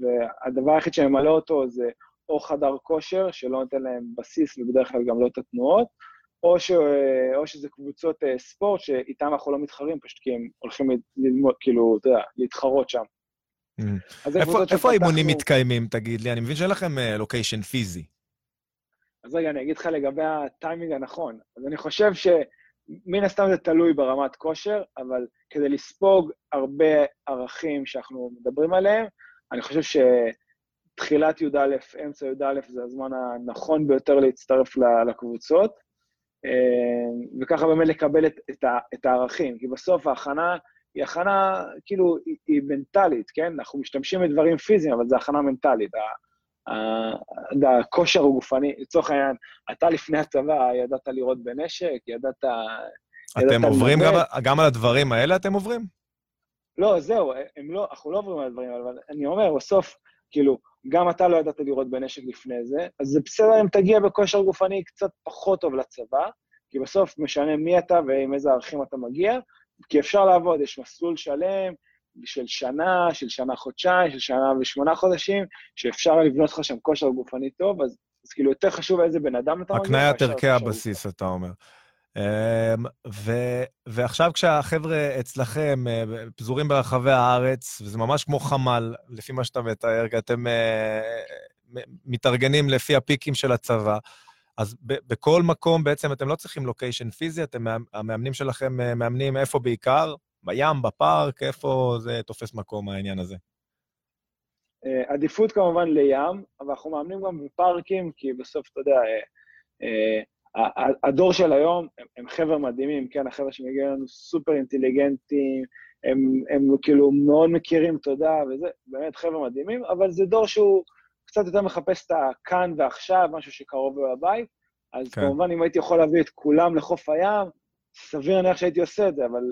והדבר היחיד שממלא אותו זה או חדר כושר, שלא נותן להם בסיס ובדרך כלל גם לא את התנועות, או, ש, אה, או שזה קבוצות אה, ספורט שאיתם אנחנו לא מתחרים, פשוט כי הם הולכים ללמוד, כאילו, אתה יודע, להתחרות שם. Mm. איפה, איפה האימונים שפתחנו- מתקיימים, תגיד לי? אני מבין שאין לכם אה, לוקיישן פיזי. אז רגע, אני אגיד לך לגבי הטיימינג הנכון. אז אני חושב שמן הסתם זה תלוי ברמת כושר, אבל כדי לספוג הרבה ערכים שאנחנו מדברים עליהם, אני חושב שתחילת י"א, אמצע י"א, זה הזמן הנכון ביותר להצטרף לקבוצות, אה, וככה באמת לקבל את, את, ה- את הערכים, כי בסוף ההכנה היא הכנה, כאילו, היא, היא מנטלית, כן? אנחנו משתמשים בדברים פיזיים, אבל זו הכנה מנטלית. הכושר הוא גופני, לצורך העניין, אתה לפני הצבא ידעת לירות בנשק, ידעת... ידעת אתם עוברים גם. גם על הדברים האלה, אתם עוברים? לא, זהו, לא, אנחנו לא עוברים על הדברים האלה, אבל אני אומר, בסוף, כאילו, גם אתה לא ידעת לירות בנשק לפני זה, אז זה בסדר אם תגיע בכושר גופני קצת פחות טוב לצבא, כי בסוף משנה מי אתה ועם איזה ערכים אתה מגיע, כי אפשר לעבוד, יש מסלול שלם של שנה, של שנה-חודשיים, של שנה ושמונה חודשים, שאפשר לבנות לך שם כושר גופני טוב, אז, אז כאילו יותר חשוב איזה בן אדם אתה מגיע. הקניית ערכי הבסיס, אתה אומר. אמ, ו- ועכשיו כשהחבר'ה אצלכם אה, פזורים ברחבי הארץ, וזה ממש כמו חמ"ל, לפי מה שאתה מתאר, כי אתם אה, מ- מתארגנים לפי הפיקים של הצבא, אז ב- בכל מקום בעצם אתם לא צריכים לוקיישן פיזי, אתם, מאמ- המאמנים שלכם אה, מאמנים איפה בעיקר? בים, בפארק, איפה זה תופס מקום העניין הזה? אה, עדיפות כמובן לים, אבל אנחנו מאמנים גם בפארקים, כי בסוף, אתה יודע, אה, אה, הדור של היום הם, הם חבר'ה מדהימים, כן, החבר'ה שמגיעים אלינו סופר אינטליגנטים, הם, הם כאילו מאוד מכירים תודה וזה, באמת חבר'ה מדהימים, אבל זה דור שהוא קצת יותר מחפש את הכאן ועכשיו, משהו שקרוב לו לבית, אז כן. כמובן אם הייתי יכול להביא את כולם לחוף הים, סביר להניח שהייתי עושה את זה, אבל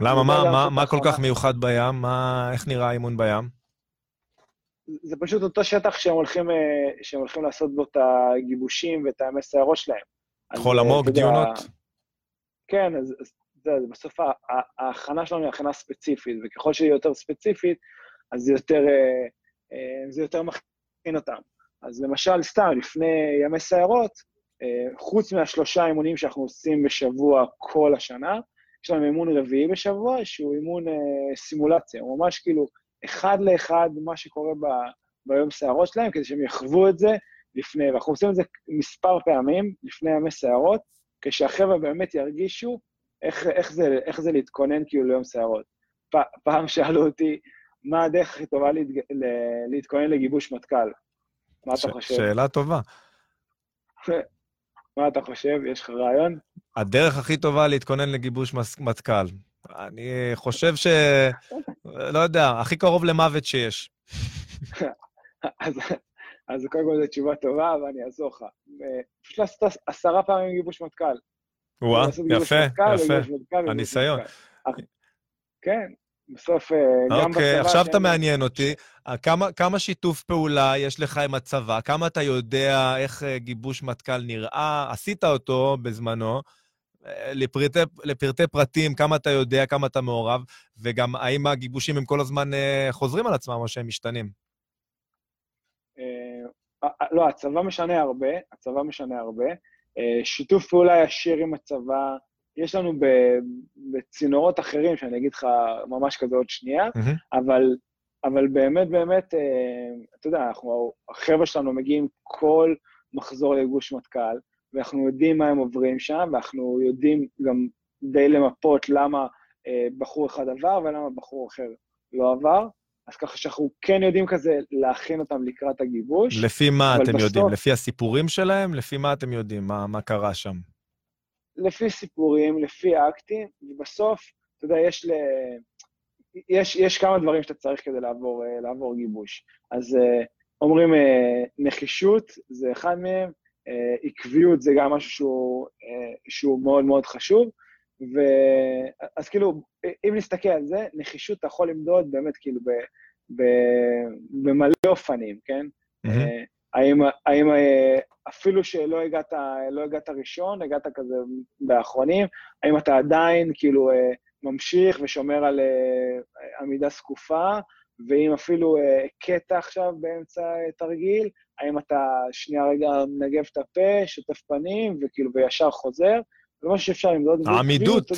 למה? מה, מה, מה כל. כך מיוחד בים? מה, איך נראה האימון בים? זה פשוט אותו שטח שהם הולכים, אה, שהם הולכים לעשות בו את הגיבושים ואת הימי סערות שלהם. חול אה, עמוק, דיונות? כן, אז יודע, בסוף ההכנה שלנו היא הכנה ספציפית, וככל שהיא יותר ספציפית, אז זה יותר, אה, אה, זה יותר מכין אותם. אז למשל, סתם, לפני ימי אה, חוץ מהשלושה אימונים שאנחנו עושים בשבוע כל השנה, יש לנו אימון רביעי בשבוע, שהוא אימון סימולציה, הוא ממש כאילו אחד לאחד מה שקורה ב, ביום סערות שלהם, כדי שהם יחוו את זה לפני, ואנחנו עושים את זה מספר פעמים לפני ימי סערות, כשהחבר'ה באמת ירגישו איך, איך, זה, איך זה להתכונן כאילו ליום סערות. פ, פעם שאלו אותי, מה הדרך הכי טובה להתג... להתכונן לגיבוש מטכ"ל? מה אתה ש- חושב? שאלה טובה. <laughs> מה אתה חושב? יש לך רעיון? הדרך הכי טובה להתכונן לגיבוש מטכ"ל. אני חושב ש... לא יודע, הכי קרוב למוות שיש. <laughs> אז, אז קודם כל זו תשובה טובה, ואני אעזור לך. אה, פשוט לעשות עשרה פעמים גיבוש מטכ"ל. וואה, יפה, מטכ"ל יפה. וגיבוש מטכ"ל וגיבוש הניסיון. מטכ"ל. כן, בסוף אה, גם בצבא... אוקיי, עכשיו אתה שהם- מעניין אותי. אה, כמה, כמה שיתוף פעולה יש לך עם הצבא? כמה אתה יודע איך אה, גיבוש מטכ"ל נראה? עשית אותו בזמנו. אה, לפרטי, לפרטי פרטים, כמה אתה יודע, כמה אתה מעורב, וגם האם הגיבושים הם כל הזמן אה, חוזרים על עצמם או שהם משתנים? לא, הצבא משנה הרבה, הצבא משנה הרבה. אה, שיתוף פעולה ישיר עם הצבא, יש לנו בצינורות אחרים, שאני אגיד לך ממש כזה עוד שנייה, מהמם. אבל, אבל באמת, באמת, אה, אתה יודע, אנחנו, החבר'ה שלנו מגיעים כל מחזור לגוש מטכ"ל, ואנחנו יודעים מה הם עוברים שם, ואנחנו יודעים גם די למפות למה אה, בחור אחד עבר ולמה בחור אחר לא עבר. אז ככה שאנחנו כן יודעים כזה להכין אותם לקראת הגיבוש. לפי מה אתם בסוף- יודעים? לפי הסיפורים שלהם? לפי מה אתם יודעים? מה, מה קרה שם? לפי סיפורים, לפי אקטים, ובסוף, אתה יודע, יש, ל... יש, יש כמה דברים שאתה צריך כדי לעבור, אה, לעבור גיבוש. אז אה, אומרים אה, נחישות, זה אחד מהם, עקביות זה גם משהו שהוא, שהוא מאוד מאוד חשוב, ו... אז כאילו, אם נסתכל על זה, נחישות אתה יכול למדוד באמת כאילו ב... ב... במלא אופנים, כן? אה, האם, האם אה, אפילו שלא הגעת, לא הגעת ראשון, הגעת כזה באחרונים, האם אתה עדיין כאילו אה, ממשיך ושומר על עמידה זקופה, ואם אפילו קטע עכשיו באמצע תרגיל, האם אתה שנייה רגע מנגב את הפה, שוטף פנים, וכאילו וישר חוזר, זה משהו שאפשר למדוד. העמידות,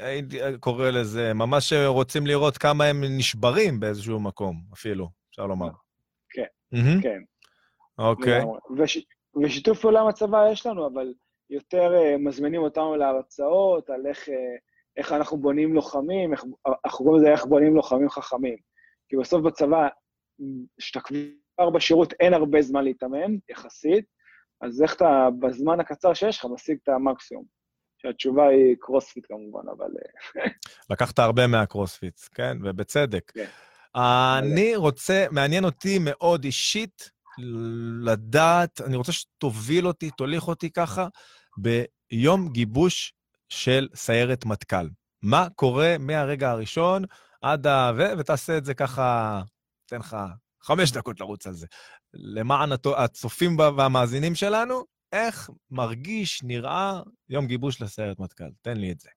הייתי קורא לזה, ממש רוצים לראות כמה הם נשברים באיזשהו מקום, אפילו, אפשר לומר. כן. כן. אוקיי. ושיתוף פעולה עם הצבא יש לנו, אבל יותר uh, מזמינים אותנו להרצאות על איך, uh, איך אנחנו בונים לוחמים, איך, אנחנו קוראים לזה איך בונים לוחמים חכמים. כי בסוף בצבא, כשאתה כבר בשירות, אין הרבה זמן להתאמן, יחסית, אז איך אתה, בזמן הקצר שיש לך, משיג את המקסימום. שהתשובה היא קרוספיט כמובן, אבל... אה, לקחת הרבה מהקרוספיט, כן? ובצדק. כן. אני רוצה, מעניין אותי מאוד אישית לדעת, אני רוצה שתוביל אותי, תוליך אותי ככה, ביום גיבוש של סיירת מטכ"ל. מה קורה מהרגע הראשון עד ה... ו... ותעשה את זה ככה, אתן לך חמש דקות לרוץ על זה. למען הצופים והמאזינים שלנו, איך מרגיש, נראה יום גיבוש לסיירת מטכ"ל? תן לי את זה.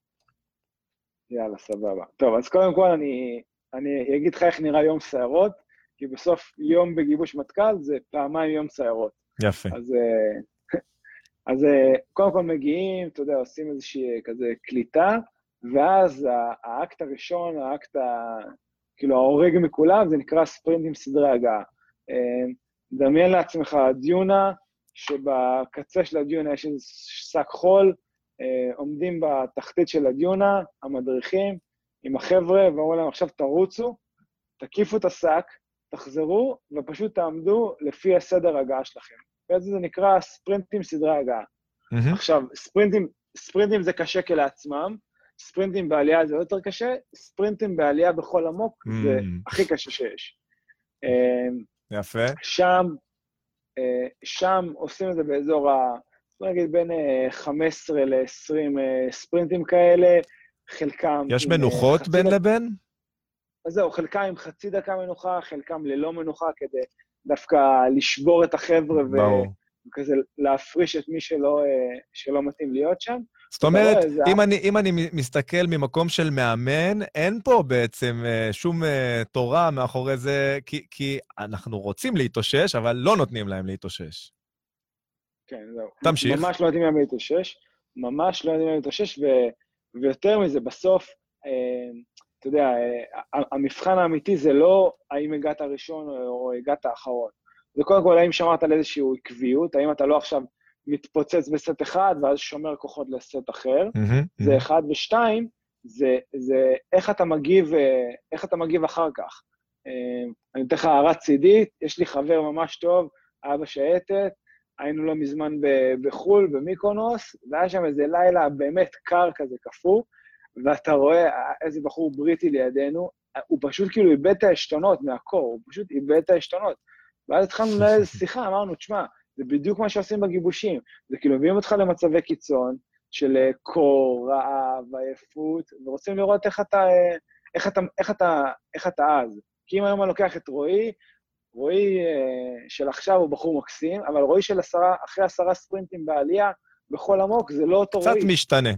יאללה, סבבה. טוב, אז קודם כל אני, אני אגיד לך איך נראה יום סיירות, כי בסוף יום בגיבוש מטכ"ל זה פעמיים יום סיירות. יפה. אז, אה, <laughs> אז אה, קודם כל מגיעים, אתה יודע, עושים איזושהי אה, כזה קליטה, ואז האקט הראשון, האקט ה... כאילו ההורג מכולם, זה נקרא ספרינט עם סדרי הגעה. דמיין לעצמך דיונה, שבקצה של הדיונה יש איזה שק חול, אה, עומדים בתחתית של הדיונה, המדריכים, עם החבר'ה, ואומרים להם, עכשיו תרוצו, תקיפו את השק, תחזרו, ופשוט תעמדו לפי הסדר הגעה שלכם. וזה זה נקרא ספרינטים סדרי הגעה. מהמם. עכשיו, ספרינטים, ספרינטים זה קשה כשלעצמם, ספרינטים בעלייה זה יותר קשה, ספרינטים בעלייה בכל עמוק זה Mm. הכי קשה שיש. אה, יפה. שם, שם עושים את זה באזור ה... בוא נגיד בין אה, 15 ל-20 אה, ספרינטים כאלה, חלקם... יש אה, מנוחות בין דק- לבין? אז זהו, חלקם עם חצי דקה מנוחה, חלקם ללא מנוחה, כדי דווקא לשבור את החבר'ה ו- ברור. וכזה להפריש את מי שלא, אה, שלא מתאים להיות שם. זאת אומרת, רואה, זה- אם אני, אם אני מסתכל ממקום של מאמן, אין פה בעצם אה, שום אה, תורה מאחורי זה, כי, כי אנחנו רוצים להתאושש, אבל לא נותנים להם להתאושש. כן, זהו. תמשיך. ממש לא יודעים להם להתאושש, ממש לא יודעים להם להתאושש, ו... ויותר מזה, בסוף, אה, אתה יודע, אה, המבחן האמיתי זה לא האם הגעת ראשון או, או הגעת אחרון. זה קודם כל האם שמרת על איזושהי עקביות, האם אתה לא עכשיו מתפוצץ בסט אחד ואז שומר כוחות לסט אחר, זה אחד, ושתיים, זה, זה איך אתה מגיב, אה, איך אתה מגיב אחר כך. אה, אני אתן לך הערה צידית, יש לי חבר ממש טוב, היה בשייטת, היינו לא מזמן בחו"ל, במיקונוס, והיה שם איזה לילה באמת קר כזה, קפוא, ואתה רואה איזה בחור בריטי לידינו, הוא פשוט כאילו איבד את העשתונות מהקור, הוא פשוט איבד את העשתונות. ואז התחלנו לנהל שיחה, אמרנו, תשמע, זה בדיוק מה שעושים בגיבושים. זה כאילו מביאים אותך למצבי קיצון של אה, קור, רעב, עייפות, ורוצים לראות איך אתה, אה, איך אתה, איך אתה, איך אתה אז. כי אם היום אני לוקח את רועי, רועי אה, של עכשיו הוא בחור מקסים, אבל רועי של עשרה, אחרי עשרה ספרינטים בעלייה, בכל עמוק, זה לא אותו רועי. קצת משתנה.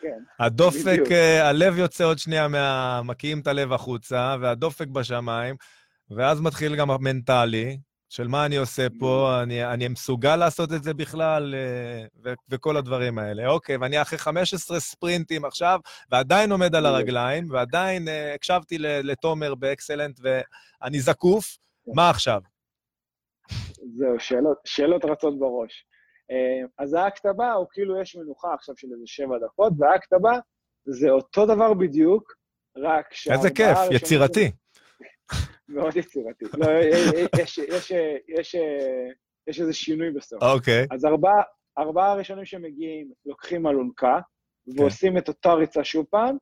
כן, הדופק, בדיוק. הלב יוצא עוד שנייה מה... מקיאים את הלב החוצה, והדופק בשמיים, ואז מתחיל גם המנטלי, של מה אני עושה פה, אני, אני מסוגל לעשות את זה בכלל, אה, ו- וכל הדברים האלה. אוקיי, ואני אחרי 15 ספרינטים עכשיו, ועדיין עומד על. הרגליים, ועדיין אה, הקשבתי לתומר באקסלנט, ואני זקוף, מה עכשיו? זהו, שאלות, שאלות רצות בראש. אה, אז האקט הבא הוא כאילו יש מנוחה עכשיו של איזה שבע דקות, והאקט הבא זה אותו דבר בדיוק, רק שהארבעה איזה כיף, יצירתי. מאוד יצירתי. לא, יש, יש, יש, יש איזה שינוי בסוף. אוקיי. אז ארבעה, ארבעה הראשונים שמגיעים לוקחים אלונקה, ועושים את אותה ריצה שוב פעם.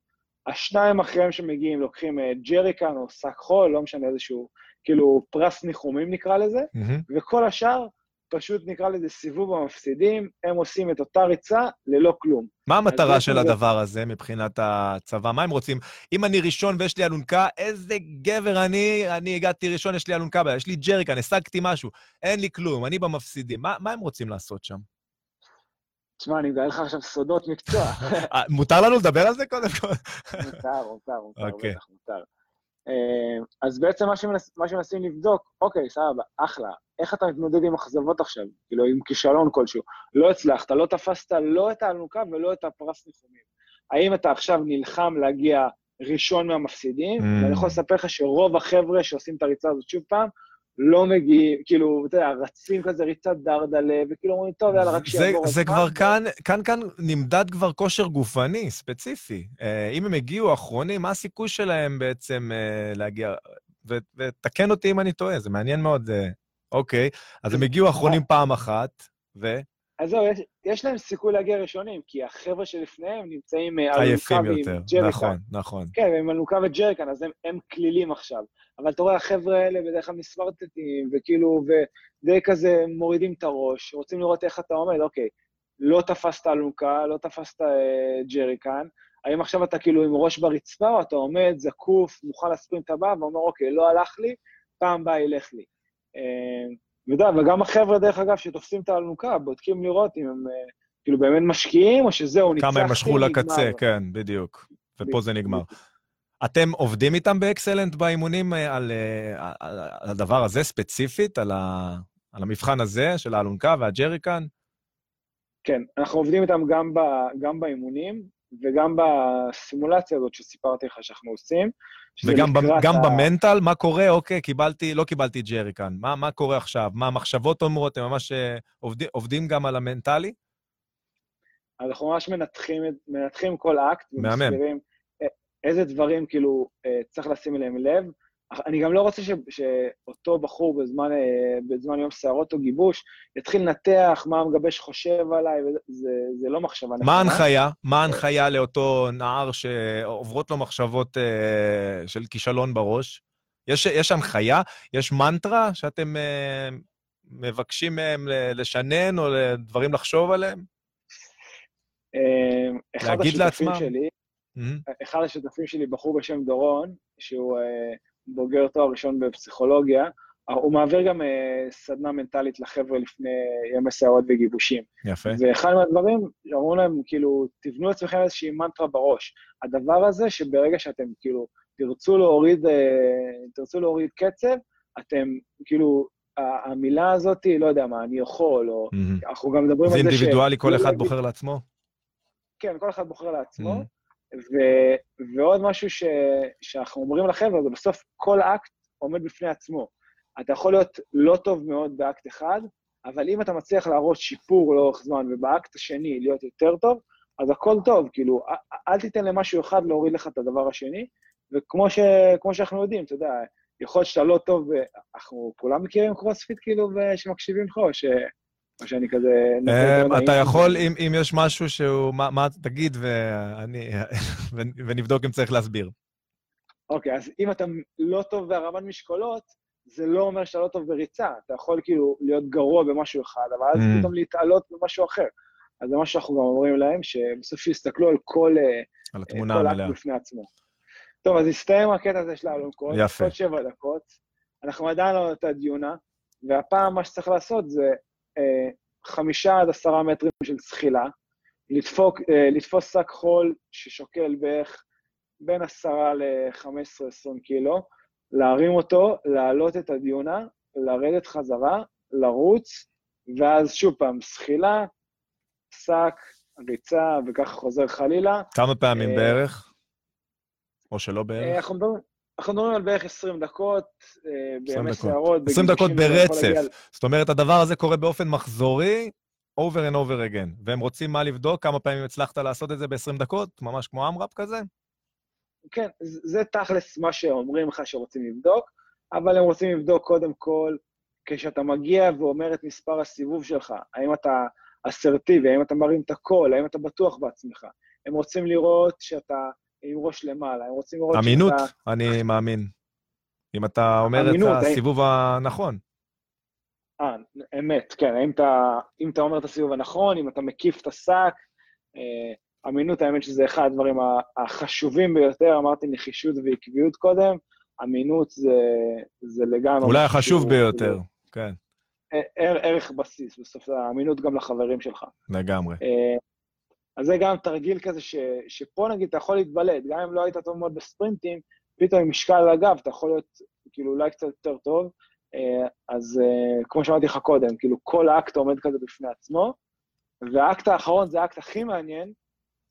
השניים אחריהם שמגיעים לוקחים אה, ג'ריקן או שק חול, לא משנה איזשהו, כאילו פרס ניחומים נקרא לזה, מהמם. וכל השאר פשוט נקרא לזה סיבוב המפסידים, הם עושים את אותה ריצה ללא כלום. מה המטרה של זה- הדבר הזה מבחינת הצבא? מה הם רוצים? אם אני ראשון ויש לי אלונקה, איזה גבר אני, אני הגעתי ראשון, יש לי אלונקה, יש לי ג'ריקן, השגתי משהו, אין לי כלום, אני במפסידים. מה, מה הם רוצים לעשות שם? תשמע, אני מגלה לך עכשיו סודות מקצוע. <laughs> אה, מותר לנו לדבר על זה קודם כל? מותר, מותר, מותר, אוקיי. בטח, מותר. אה, אז בעצם מה שמנסים לבדוק, אוקיי, סבבה, אחלה, איך אתה מתמודד עם אכזבות עכשיו? כאילו, עם כישלון כלשהו. לא הצלחת, לא תפסת לא את האלונקה ולא את הפרס ניחומים. האם אתה עכשיו נלחם להגיע ראשון מהמפסידים? Mm. ואני יכול לספר לך שרוב החבר'ה שעושים את הריצה הזאת שוב פעם, לא מגיעים, כאילו, אתה יודע, רצים כזה ריצת דרדלה, וכאילו אומרים, טוב, יאללה, רק זה, שיעבור זה הזמן." כבר כאן, כאן, כאן נמדד כבר כושר גופני, ספציפי. אה, אם הם הגיעו אחרונים, מה הסיכוי שלהם בעצם אה, להגיע? ותקן אותי אם אני טועה, זה מעניין מאוד. אוקיי, אז הם הגיעו אחרונים פעם אחת, ו... אז זהו, יש, יש להם סיכוי להגיע ראשונים, כי החבר'ה שלפניהם נמצאים אה, עייפים יותר. ג'ריקן. נכון, נכון. כן, עם אלונקה וג'ריקן, אז הם, הם קלילים עכשיו. אבל אתה רואה, החבר'ה האלה בדרך כלל מסמרטטים, וכאילו, ודי כזה מורידים את הראש, רוצים לראות איך אתה עומד, אוקיי, לא תפסת אלונקה, לא תפסת אה, ג'ריקן, האם עכשיו אתה כאילו עם ראש ברצפה, או אתה עומד זקוף, מוכן לספרינט הבא, ואומר, אוקיי, לא הלך לי, פעם הבאה ילך לי. ואתה יודע, וגם החבר'ה, דרך אגב, שתופסים את האלונקה, בודקים לראות אם הם אה, כאילו באמת משקיעים, או שזהו, ניצחתי, כמה הם משכו נגמר. לקצה, כן, בדיוק. ופה זה נגמר. אתם עובדים איתם באקסלנט באימונים אה, על, אה, על, על הדבר הזה ספציפית, על, ה, על המבחן הזה של האלונקה והג'ריקן? כן, אנחנו עובדים איתם גם, ב, גם באימונים וגם בסימולציה הזאת שסיפרתי לך שאנחנו עושים. וגם ה- במנטל, מה קורה? אוקיי, קיבלתי, לא קיבלתי ג'ריקן. מה, מה קורה עכשיו? מה המחשבות אומרות? הם ממש אה, עובדים, עובדים גם על המנטלי? אנחנו ממש מנתחים, מנתחים כל אקט, מהמם. ומסבירים א- איזה דברים כאילו אה, צריך לשים אליהם לב. אני גם לא רוצה ש, שאותו בחור בזמן, אה, בזמן יום סערות או גיבוש יתחיל לנתח מה המגבש חושב עליי, וזה זה לא מחשבה נכונה. מה ההנחיה? מה ההנחיה לאותו נער שעוברות לו מחשבות אה, של כישלון בראש? יש, יש הנחיה? יש מנטרה שאתם אה, מבקשים מהם לשנן או דברים לחשוב עליהם? אה, אחד להגיד לעצמם? שלי, מהמם. אחד השותפים שלי, בחור בשם דורון, שהוא אה, בוגר תואר ראשון בפסיכולוגיה, אה, הוא מעביר גם אה, סדנה מנטלית לחבר'ה לפני ימי סערות וגיבושים. יפה. ואחד מהדברים, אמרו להם, כאילו, תבנו לעצמכם איזושהי מנטרה בראש. הדבר הזה שברגע שאתם, כאילו, תרצו להוריד, אה, תרצו להוריד קצב, אתם, כאילו, המילה הזאת, לא יודע מה, אני יכול, או... מהמם. אנחנו גם מדברים זה על זה ש... אינדיבידואלי, כל אחד בוחר לעצמו? כן, כל אחד בוחר לעצמו. מהמם. ו- ועוד משהו ש- שאנחנו אומרים לחבר'ה, זה בסוף כל אקט עומד בפני עצמו. אתה יכול להיות לא טוב מאוד באקט אחד, אבל אם אתה מצליח להראות שיפור לאורך זמן, ובאקט השני להיות יותר טוב, אז הכל טוב, כאילו, אל תיתן למשהו אחד להוריד לך את הדבר השני, וכמו ש, שאנחנו יודעים, אתה יודע, יכול להיות שאתה לא טוב, אנחנו כולם מכירים קרוספיט כאילו, שמקשיבים לך, או ש... או שאני כזה... אמ, אתה יכול, אם, יש משהו שהוא, מה, תגיד, <laughs> ונבדוק אם צריך להסביר. אוקיי, אז אם אתה לא טוב בהרמת משקולות, זה לא אומר שאתה לא טוב בריצה. אתה יכול כאילו להיות גרוע במשהו אחד, אבל אז mm. פתאום להתעלות במשהו אחר. אז זה מה שאנחנו גם אומרים להם, שבסוף שיסתכלו על כל... אה, על התמונה המלאה. בפני עצמו. טוב, אז הסתיים הקטע הזה של האלונקות. יפה. עוד שבע דקות. אנחנו עדיין לא נותן דיונה, והפעם מה שצריך לעשות זה אה, חמישה עד עשרה מטרים של זחילה, לדפוק, אה, לתפוס שק חול ששוקל בערך בין עשרה ל-15-20 קילו, להרים אותו, להעלות את הדיונה, לרדת חזרה, לרוץ, ואז שוב פעם, זחילה, שק, ריצה, וככה חוזר חלילה. כמה פעמים אה, בערך? או שלא בערך? אה, אנחנו מדברים, אנחנו מדברים על בערך 20 דקות, בימי סערות. 20 דקות ברצף. זאת אומרת, הדבר הזה קורה באופן מחזורי, over and over again. והם רוצים מה לבדוק, כמה פעמים הצלחת לעשות את זה ב-20 דקות, ממש כמו אמראפ כזה? כן, זה תכלס מה שאומרים לך שרוצים לבדוק, אבל הם רוצים לבדוק קודם כל, כשאתה מגיע ואומר את מספר הסיבוב שלך, האם אתה אסרטיבי, האם אתה מרים את הקול, האם אתה בטוח בעצמך. הם רוצים לראות שאתה עם ראש למעלה, הם רוצים לראות אמינות, שאתה... אני מאמין. אם אתה אומר אמינות, את הסיבוב האם... הנכון. אה, אמת, כן. אם אתה, אם אתה אומר את הסיבוב הנכון, אם אתה מקיף את השק, אה, אמינות, האמת שזה אחד הדברים החשובים ביותר, אמרתי נחישות ועקביות קודם, אמינות זה, זה לגמרי... אולי החשוב ביותר, כן. ערך בסיס, בסוף האמינות גם לחברים שלך. לגמרי. אז זה גם תרגיל כזה ש, שפה נגיד אתה יכול להתבלט, גם אם לא היית טוב מאוד בספרינטים, פתאום עם משקל על הגב אתה יכול להיות כאילו אולי קצת יותר טוב. אה, אז אה, כמו שאמרתי לך קודם, כאילו כל האקט עומד כזה בפני עצמו, והאקט האחרון זה האקט הכי מעניין,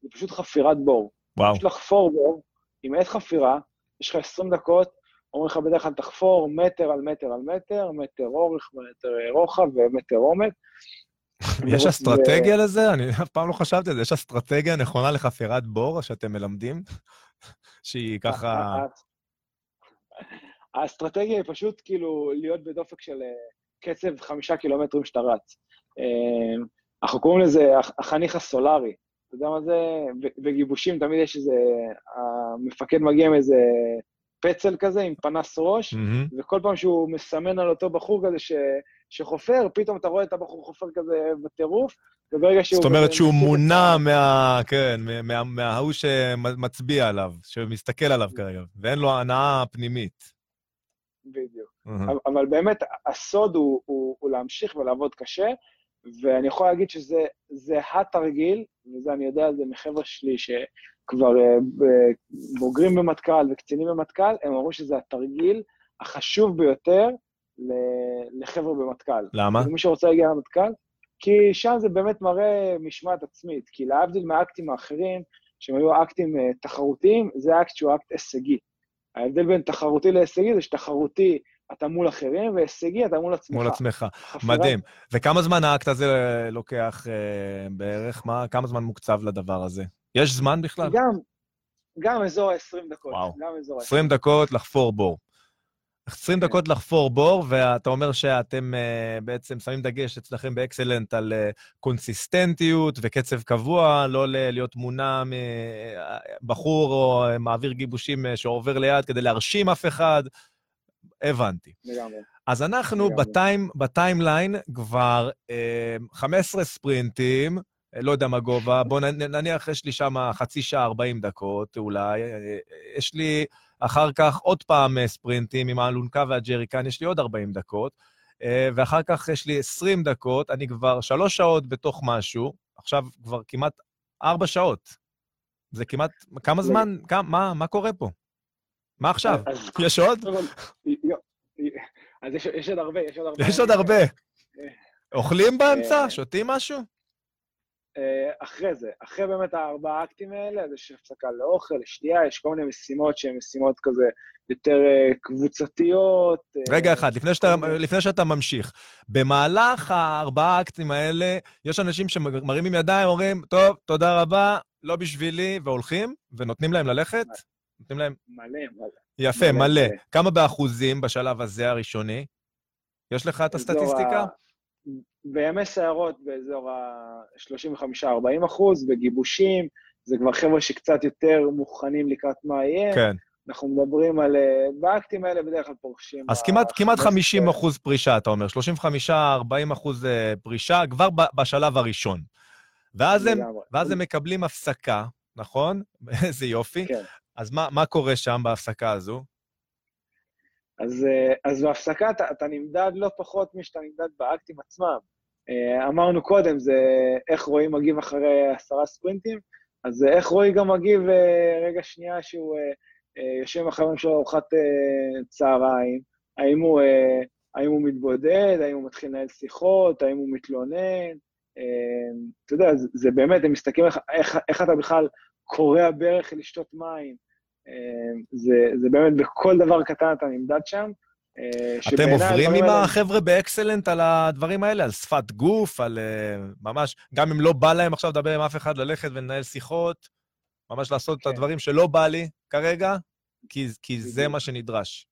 זה פשוט חפירת בור. וואו. פשוט לחפור בור עם עת חפירה, יש לך 20 דקות, אומרים לך בדרך כלל תחפור מטר על מטר על מטר, מטר אורך, מטר רוחב ומטר עומק. <laughs> יש אסטרטגיה לזה? אני אף פעם לא חשבתי על זה. יש אסטרטגיה נכונה לחפירת בור שאתם מלמדים? <laughs> שהיא ככה... האסטרטגיה היא פשוט כאילו להיות בדופק של אה, קצב חמישה קילומטרים שאתה רץ. אה, אנחנו קוראים לזה החניך הסולארי. אתה יודע מה זה? בגיבושים תמיד יש איזה... המפקד מגיע עם איזה פצל כזה, עם פנס ראש, mm-hmm. וכל פעם שהוא מסמן על אותו בחור כזה ש... שחופר, פתאום אתה רואה את הבחור חופר כזה בטירוף, וברגע שהוא... זאת אומרת שהוא מונע מה... כן, מה, מההוא שמצביע עליו, שמסתכל עליו כרגע, ואין לו הנאה פנימית. בדיוק. Mm-hmm. אבל באמת, הסוד הוא, הוא, הוא להמשיך ולעבוד קשה, ואני יכול להגיד שזה התרגיל, וזה אני יודע על זה מחבר'ה שלי שכבר uh, בוגרים במטכ"ל וקצינים במטכ"ל, הם אמרו שזה התרגיל החשוב ביותר לחבר'ה במטכ"ל. למה? מי שרוצה להגיע למטכ"ל, כי שם זה באמת מראה משמעת עצמית, כי להבדיל מהאקטים האחרים, שהם היו אקטים אה, תחרותיים, זה אקט שהוא אקט הישגי. ההבדל בין תחרותי להישגי זה שתחרותי אתה מול אחרים, והישגי אתה מול עצמך. מול עצמך, חפירה... מדהים. וכמה זמן האקט הזה לוקח אה, בערך? מה, כמה זמן מוקצב לדבר הזה? יש זמן בכלל? גם, גם אזור ה-20 דקות. וואו. גם אזור ה-20. 20 דקות לחפור בור. 20 כן. דקות לחפור בור, ואתה אומר שאתם אה, בעצם שמים דגש אצלכם באקסלנט על אה, קונסיסטנטיות וקצב קבוע, לא להיות מונע מבחור או מעביר גיבושים שעובר ליד כדי להרשים אף אחד. הבנתי. לגמרי. אז אנחנו ב time, ב timeline כבר אה, 15 ספרינטים, אה, לא יודע מה גובה, בואו נניח יש לי שם חצי שעה 40 דקות אולי, אה, יש לי אחר כך עוד פעם אה, ספרינטים עם האלונקה והג'ריקן, יש לי עוד 40 דקות, אה, ואחר כך יש לי 20 דקות, אני כבר שלוש שעות בתוך משהו, עכשיו כבר כמעט ארבע שעות. זה כמעט, כמה זמן, כמה, מה, מה קורה פה? מה עכשיו? יש עוד? אז יש עוד הרבה, יש עוד הרבה. יש עוד הרבה. אוכלים באמצע? שותים משהו? אה, אחרי זה, אחרי באמת הארבעה אקטים האלה, אז יש הפסקה לאוכל, לשתייה, יש כל מיני משימות שהן משימות כזה יותר אה, קבוצתיות. אה, רגע אחד, לפני שאתה, לפני שאתה ממשיך. במהלך הארבעה אקטים האלה, יש אנשים שמרימים ידיים, אומרים, טוב, תודה רבה, לא בשבילי, והולכים, ונותנים להם ללכת? נותנים להם... מלא, מלא. יפה, מלא, מלא. כמה באחוזים בשלב הזה הראשוני? יש לך את הסטטיסטיקה? בימי סיירות באזור ה-35-40 אחוז, וגיבושים, זה כבר חבר'ה שקצת יותר מוכנים לקראת מה יהיה. כן. אנחנו מדברים על... אה, באקטים האלה בדרך כלל פורשים... אז כמעט, כמעט 15. 50 אחוז פרישה, אתה אומר. 35-40 אחוז אה, פרישה, כבר בשלב הראשון. ואז הם. ואז הם מקבלים הפסקה, נכון? <laughs> איזה יופי. כן. אז מה, מה קורה שם בהפסקה הזו? אז, אה, אז בהפסקה אתה, אתה נמדד לא פחות משאתה נמדד באקטים עצמם. אה, אמרנו קודם, זה איך רועי מגיב אחרי עשרה ספרינטים, אז איך רועי גם מגיב אה, רגע שנייה שהוא יושב עם החברים שלו לארוחת אה, צהריים, האם הוא, האם הוא מתבודד, האם הוא מתחיל לנהל שיחות, האם הוא מתלונן. אתה יודע, זה, זה באמת, הם מסתכלים איך, איך, איך אתה בכלל קורע ברך לשתות מים. אה, זה, זה באמת בכל דבר קטן אתה נמדד שם. אה, אתם עוברים עם החבר'ה באקסלנט על הדברים האלה? על שפת גוף, על אה, ממש, גם אם לא בא להם עכשיו לדבר עם אף אחד, ללכת ולנהל שיחות, ממש לעשות את כן. הדברים שלא בא לי כרגע, כי, כי זה בדיוק. מה שנדרש.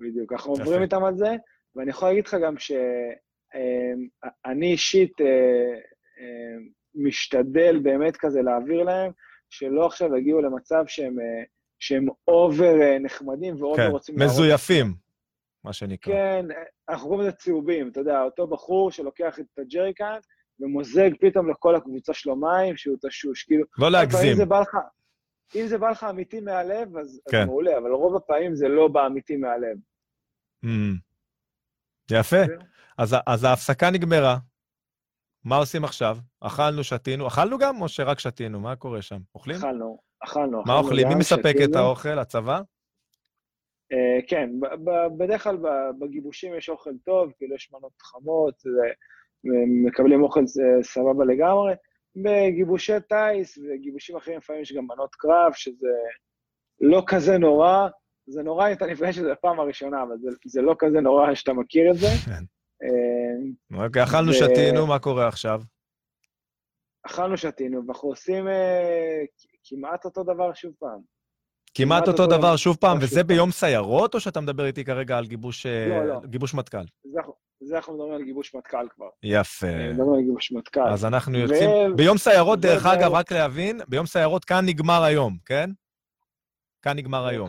בדיוק, אנחנו יפה. עוברים איתם על זה, ואני יכול להגיד לך גם שאני אישית משתדל באמת כזה להעביר להם, שלא עכשיו יגיעו למצב שהם, אה, שהם over אה, נחמדים ו over כן, רוצים להראות- מזויפים, מה שנקרא. כן, אנחנו קוראים לזה צהובים, אתה יודע, אותו בחור שלוקח את הג'ריקן ומוזג פתאום לכל הקבוצה שלו מים, שהוא תשוש, כאילו... לא להגזים. זה בא לך, אם זה בא לך אמיתי מהלב, אז, כן. אז מעולה, אבל רוב הפעמים זה לא בא אמיתי מהלב. Mm. יפה. אז, אז ההפסקה נגמרה. מה עושים עכשיו? אכלנו, שתינו. אכלנו גם, או שרק שתינו? מה קורה שם? אוכלים? אכלנו, אכלנו. מה אוכלים? מי מספק את שתינו. האוכל? הצבא? אה, כן, בדרך כלל בגיבושים יש אוכל טוב, כאילו יש מנות חמות, זה- מקבלים אוכל אה, סבבה לגמרי. בגיבושי טיס וגיבושים אחרים לפעמים יש גם מנות קרב, שזה לא כזה נורא. זה נורא אם אתה נפגש בזה בפעם הראשונה, אבל זה, זה לא כזה נורא שאתה מכיר את זה. כן. אוקיי, אכלנו, שתינו, מה קורה עכשיו? אכלנו, שתינו, ואנחנו עושים אה, כמעט אותו דבר שוב פעם. כמעט אותו דבר שוב פעם, וזה. ביום סיירות, או שאתה מדבר איתי כרגע על גיבוש, אה, לא, לא. גיבוש מטכ"ל? זה, אנחנו- מדברים על גיבוש מטכ"ל כבר. יפה. מדברים על גיבוש מטכ"ל. אז אנחנו יוצאים... ביום סיירות, דרך אגב, רק להבין, ביום סיירות כאן נגמר היום, כן? כאן נגמר היום.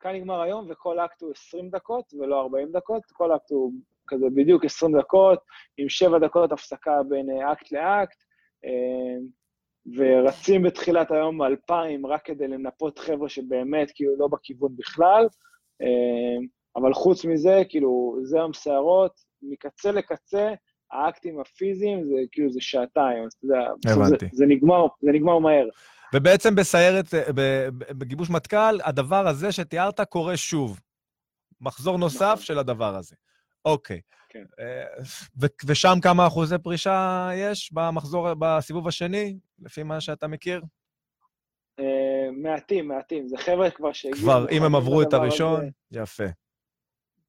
כאן נגמר היום, וכל אקט הוא 20 דקות ולא 40 דקות, כל אקט הוא כזה בדיוק 20 דקות, עם 7 דקות הפסקה בין אה, אקט לאקט, אה, ורצים בתחילת היום 2,000 רק כדי לנפות חבר'ה שבאמת כאילו לא בכיוון בכלל, אה, אבל חוץ מזה, כאילו, זה יום סערות, מקצה לקצה, האקטים הפיזיים זה כאילו זה שעתיים, אז אתה יודע, זה. זה נגמר, זה נגמר מהר. ובעצם בסיירת, בגיבוש מטכ"ל, הדבר הזה שתיארת קורה שוב. מחזור נוסף. של הדבר הזה. אוקיי. כן. אה, ושם כמה אחוזי פרישה יש במחזור, בסיבוב השני, לפי מה שאתה מכיר? אה, מעטים, מעטים, זה חבר'ה כבר שהגיעו... כבר, אם הם עברו את הראשון, הזה. יפה.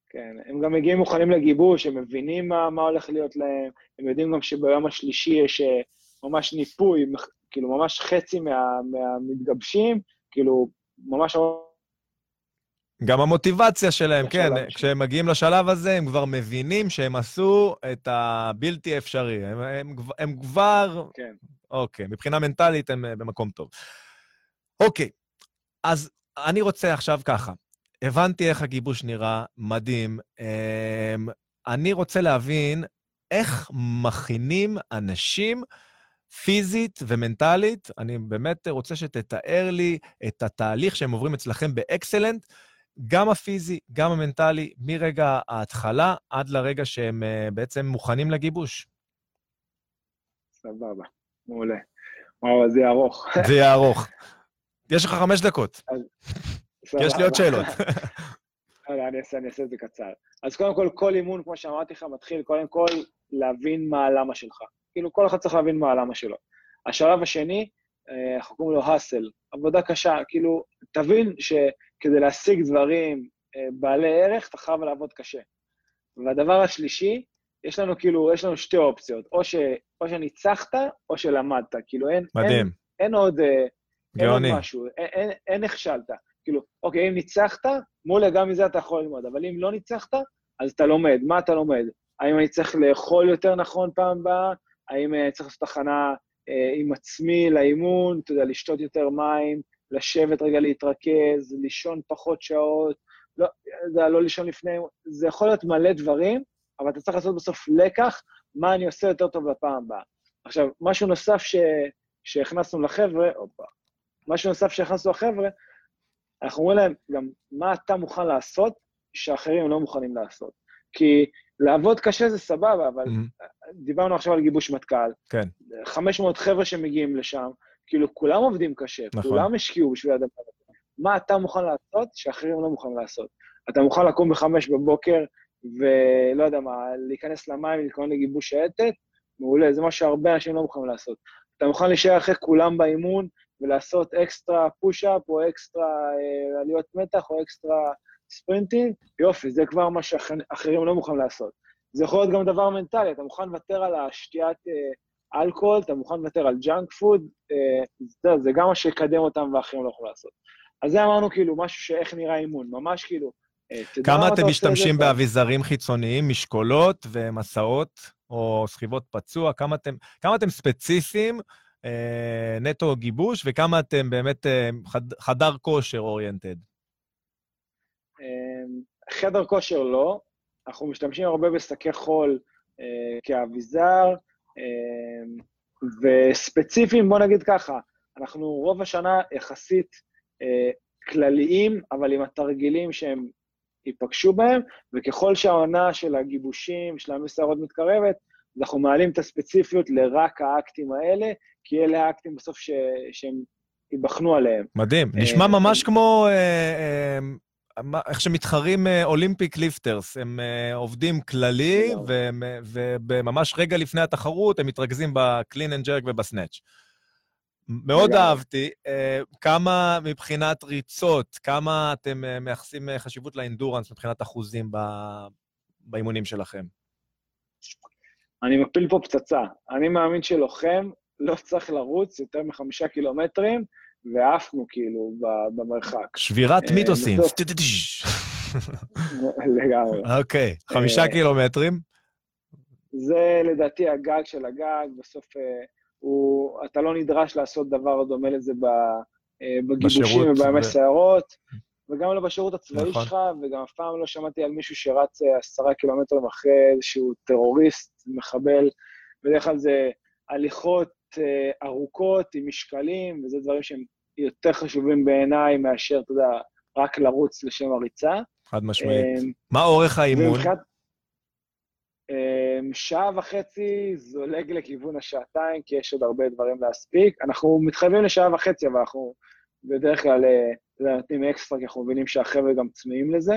כן, הם גם מגיעים מוכנים לגיבוש, הם מבינים מה, מה הולך להיות להם, הם יודעים גם שביום השלישי יש אה, ממש ניפוי, כאילו ממש חצי מה, מהמתגבשים, כאילו ממש... גם המוטיבציה שלהם, כן, השני. כשהם מגיעים לשלב הזה, הם כבר מבינים שהם עשו את הבלתי אפשרי. הם, הם, הם כבר, כן. אוקיי, מבחינה מנטלית הם אה, במקום טוב. אוקיי, אז אני רוצה עכשיו ככה, הבנתי איך הגיבוש נראה, מדהים. אמ, אני רוצה להבין איך מכינים אנשים פיזית ומנטלית. אני באמת רוצה שתתאר לי את התהליך שהם עוברים אצלכם באקסלנט, גם הפיזי, גם המנטלי, מרגע ההתחלה עד לרגע שהם אה, בעצם מוכנים לגיבוש. סבבה, מעולה. וואו, זה יהיה ארוך. <laughs> זה יהיה ארוך. יש לך חמש דקות, יש לי עוד. שאלות. <laughs> לא, אני אעשה, אני אעשה את זה קצר. אז קודם כל, כל אימון, כמו שאמרתי לך, מתחיל קודם כל להבין מה הלמה שלך. כאילו, כל אחד צריך להבין מה הלמה שלו. השלב השני, אה, אנחנו קוראים לו האסל, עבודה קשה. כאילו, תבין שכדי להשיג דברים אה, בעלי ערך, אתה חייב לעבוד קשה. והדבר השלישי, יש לנו כאילו, יש לנו שתי אופציות, או, ש, או שניצחת, או שלמדת. כאילו, אין, מדהים, אין, אין עוד... אה, אין עוד. משהו, אין, אין, אין נכשלת. כאילו, אוקיי, אם ניצחת, מעולה, גם מזה אתה יכול ללמוד, אבל אם לא ניצחת, אז אתה לומד. מה אתה לומד? האם אני צריך לאכול יותר נכון פעם הבאה? האם אני צריך לעשות הכנה אה, עם עצמי לאימון, אתה יודע, לשתות יותר מים, לשבת רגע להתרכז, לישון פחות שעות, לא, יודע, לא לישון לפני, זה יכול להיות מלא דברים, אבל אתה צריך לעשות בסוף לקח, מה אני עושה יותר טוב לפעם הבאה. עכשיו, משהו נוסף ש, שהכנסנו לחבר'ה, הופה, משהו נוסף שהכנסנו לחבר'ה, אנחנו אומרים להם גם מה אתה מוכן לעשות שאחרים לא מוכנים לעשות. כי לעבוד קשה זה סבבה, אבל mm-hmm. דיברנו עכשיו על גיבוש מטכ"ל. כן. 500 חבר'ה שמגיעים לשם, כאילו כולם עובדים קשה, נכון. כולם השקיעו בשביל הדבר הזה. מה אתה מוכן לעשות שאחרים לא מוכנים לעשות? אתה מוכן לקום בחמש בבוקר ולא יודע מה, להיכנס למים, להתכונן לגיבוש העתת? מעולה, זה מה שהרבה אנשים לא מוכנים לעשות. אתה מוכן להישאר אחרי כולם באימון ולעשות אקסטרה push-up או אקסטרה אה, עליות מתח או אקסטרה ספרינטים? יופי, זה כבר מה שאחרים לא מוכנים לעשות. זה יכול להיות גם דבר מנטלי, אתה מוכן לוותר על השתיית אה, אלכוהול, אתה מוכן לוותר על junk food, אה, זה, זה גם מה שיקדם אותם ואחרים לא יכולים לעשות. אז זה אמרנו כאילו משהו שאיך נראה אימון, ממש כאילו... אה, כמה אתם משתמשים באביזרים חיצוניים, משקולות ומסעות, או סחיבות פצוע? כמה אתם, כמה אתם ספציפיים, אה, נטו גיבוש, וכמה אתם באמת אה, חד, חדר כושר אוריינטד? אה, חדר כושר לא, אנחנו משתמשים הרבה בשקי חול אה, כאביזר, וספציפיים, בוא נגיד ככה, אנחנו רוב השנה יחסית אה, כלליים, אבל עם התרגילים שהם ייפגשו בהם, וככל שהעונה של הגיבושים, של המסערות מתקרבת, אנחנו מעלים את הספציפיות לרק האקטים האלה, כי אלה האקטים בסוף ש... שהם ייבחנו עליהם. מדהים, נשמע ממש כמו איך שמתחרים אולימפיק ליפטרס, הם עובדים כללי, וממש רגע לפני התחרות הם מתרכזים ב clean and jerk וב snatch. מאוד אהבתי. כמה מבחינת ריצות, כמה אתם מייחסים חשיבות ל endurance מבחינת אחוזים באימונים שלכם? אני מפיל פה פצצה. אני מאמין שלוחם לא צריך לרוץ יותר מחמישה קילומטרים, ועפנו כאילו במרחק. שבירת אה, מיתוסים. לגמרי. אוקיי, חמישה אה, קילומטרים? זה לדעתי הגג של הגג, בסוף אה, הוא, אתה לא נדרש לעשות דבר דומה לזה בגיבושים ובימי סיירות, וגם לא בשירות הצבאי נכון. שלך, וגם אף פעם לא שמעתי על מישהו שרץ עשרה קילומטרים אחרי איזשהו טרוריסט, מחבל, בדרך כלל זה הליכות ארוכות עם משקלים, וזה דברים שהם יותר חשובים בעיניי מאשר, אתה יודע, רק לרוץ לשם הריצה. חד משמעית. אמ, מה אורך האימון? ומבחינת... אמ, שעה וחצי זולג לכיוון השעתיים, כי יש עוד הרבה דברים להספיק. אנחנו מתחייבים לשעה וחצי, אבל אנחנו בדרך כלל אה, נותנים אקסטרה, כי אנחנו מבינים שהחבר'ה גם צמאים לזה.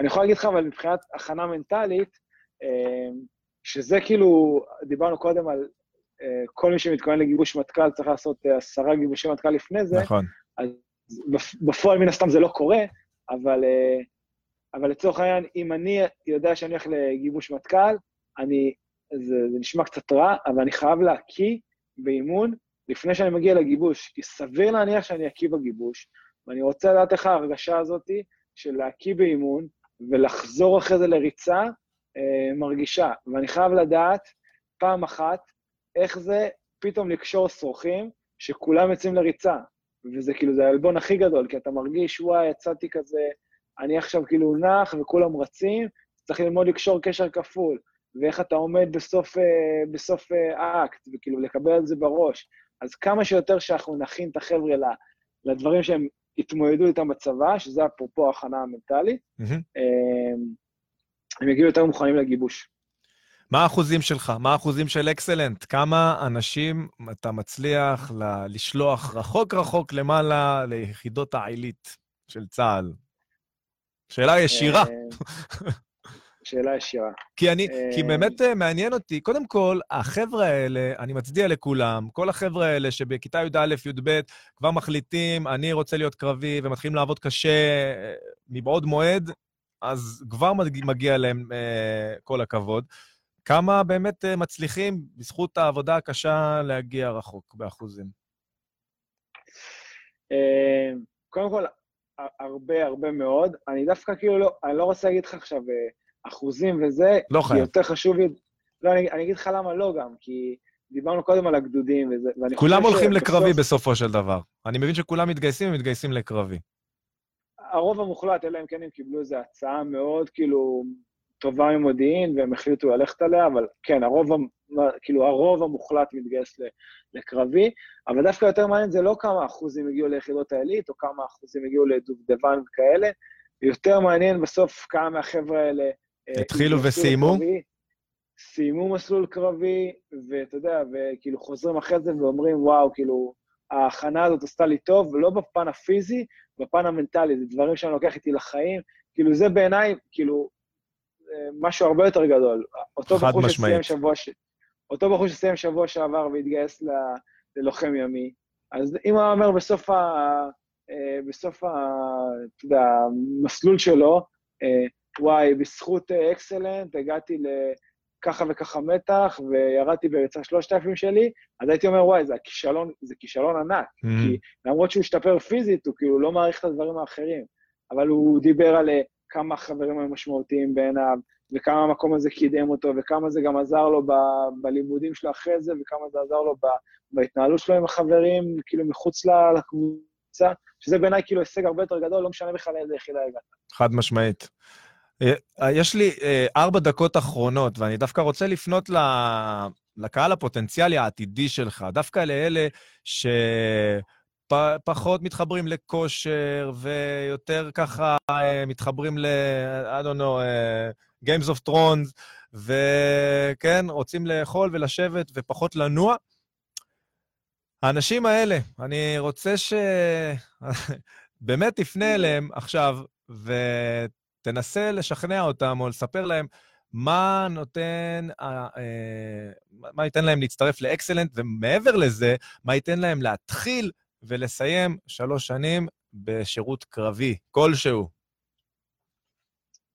אני יכול להגיד לך, אבל מבחינת הכנה מנטלית, שזה כאילו, דיברנו קודם על כל מי שמתכונן לגיבוש מטכ"ל צריך לעשות אה, עשרה גיבושי מטכ"ל לפני זה. נכון. אז בפועל מן הסתם זה לא קורה, אבל, אה, אבל לצורך העניין, אם אני יודע שאני הולך לגיבוש מטכ"ל, אני, זה, זה נשמע קצת רע, אבל אני חייב להקיא באימון לפני שאני מגיע לגיבוש, כי סביר להניח שאני אקיא בגיבוש, ואני רוצה לדעת איך ההרגשה הזאת של להקיא באימון ולחזור אחרי זה לריצה אה, מרגישה. ואני חייב לדעת, פעם אחת, איך זה פתאום לקשור שרוכים שכולם יוצאים לריצה. וזה כאילו, זה העלבון הכי גדול, כי אתה מרגיש, וואי, יצאתי כזה, אני עכשיו כאילו נח וכולם רצים, צריך ללמוד לקשור קשר כפול, ואיך אתה עומד בסוף, אה, בסוף אה, האקט, וכאילו לקבל את זה בראש. אז כמה שיותר שאנחנו נכין את החבר'ה לדברים שהם יתמודדו איתם בצבא, שזה אפרופו ההכנה המנטלית, mm-hmm. הם יגיעו יותר מוכנים לגיבוש. מה האחוזים שלך? מה האחוזים של אקסלנט? כמה אנשים אתה מצליח ל- לשלוח רחוק רחוק למעלה ליחידות העילית של צה"ל? שאלה ישירה. אה, שאלה ישירה. כי אני, כי אה, באמת אה, מעניין אותי, קודם כל, החבר'ה האלה, אני מצדיע לכולם, כל החבר'ה האלה שבכיתה י"א, י"ב, כבר מחליטים, אני רוצה להיות קרבי, ומתחילים לעבוד קשה מבעוד מועד, אז כבר מגיע להם כל הכבוד. כמה באמת אה, מצליחים, בזכות העבודה הקשה, להגיע רחוק באחוזים? אה, קודם כל, הרבה הרבה מאוד. אני דווקא כאילו לא, אני לא רוצה להגיד לך עכשיו אה, אחוזים וזה, לא כי חייב. יותר חשוב לי... לא, אני, אני אגיד לך למה לא גם, כי דיברנו קודם על הגדודים וזה, ואני חושב כולם הולכים לקרבי בסופו של דבר. אני מבין שכולם מתגייסים, הם מתגייסים לקרבי. הרוב המוחלט, אלא אם כן הם קיבלו איזו הצעה מאוד כאילו טובה ממודיעין, והם החליטו ללכת עליה, אבל כן, הרוב, כאילו, הרוב המוחלט מתגייס לקרבי, אבל דווקא יותר מעניין זה לא כמה אחוזים הגיעו ליחידות העילית, או כמה אחוזים הגיעו לדובדבן וכאלה, יותר מעניין בסוף כמה מהחבר'ה האלה... אה, התחילו וסיימו? סיימו מסלול קרבי, ואתה יודע, וכאילו חוזרים אחרי זה ואומרים, וואו, כאילו, ההכנה הזאת עשתה לי טוב, לא בפן הפיזי, בפן המנטלי, זה דברים שאני לוקח איתי לחיים, כאילו זה בעיניי, כאילו, משהו הרבה יותר גדול. אותו חד בחור משמעית. שסיים שבוע, ש... אותו בחור שסיים שבוע שעבר והתגייס ל... ללוחם ימי, אז אם הוא אומר בסוף, ה... אה, בסוף ה... אתה יודע, המסלול שלו, אה, וואי, בזכות אה, אקסלנט הגעתי לככה וככה מתח, וירדתי בריצה 3,000 שלי, אז הייתי אומר, וואי, זה הכישלון, זה כישלון ענק. כי למרות שהוא השתפר פיזית, הוא כאילו לא מעריך את הדברים האחרים. אבל הוא דיבר על אה, כמה החברים היו משמעותיים בעיניו, וכמה המקום הזה קידם אותו, וכמה זה גם עזר לו ב- בלימודים שלו אחרי זה, וכמה זה עזר לו ב- בהתנהלות שלו עם החברים, כאילו מחוץ לקבוצה, שזה בעיניי כאילו הישג הרבה יותר גדול, לא משנה בכלל לאיזה יחידה הגעת. חד משמעית. אה, יש לי אה, ארבע דקות אחרונות, ואני דווקא רוצה לפנות ל- לקהל הפוטנציאלי העתידי שלך, דווקא לאלה שפחות מתחברים לכושר, ויותר ככה אה, מתחברים ל... I don't know, אה, Games of Thrones, וכן, רוצים לאכול ולשבת ופחות לנוע. האנשים האלה, אני רוצה ש... <laughs> באמת תפנה אליהם עכשיו, ותנסה לשכנע אותם או לספר להם מה נותן, אה, אה, מה ייתן להם להצטרף לאקסלנט, ומעבר לזה, מה ייתן להם להתחיל ולסיים שלוש שנים בשירות קרבי כלשהו.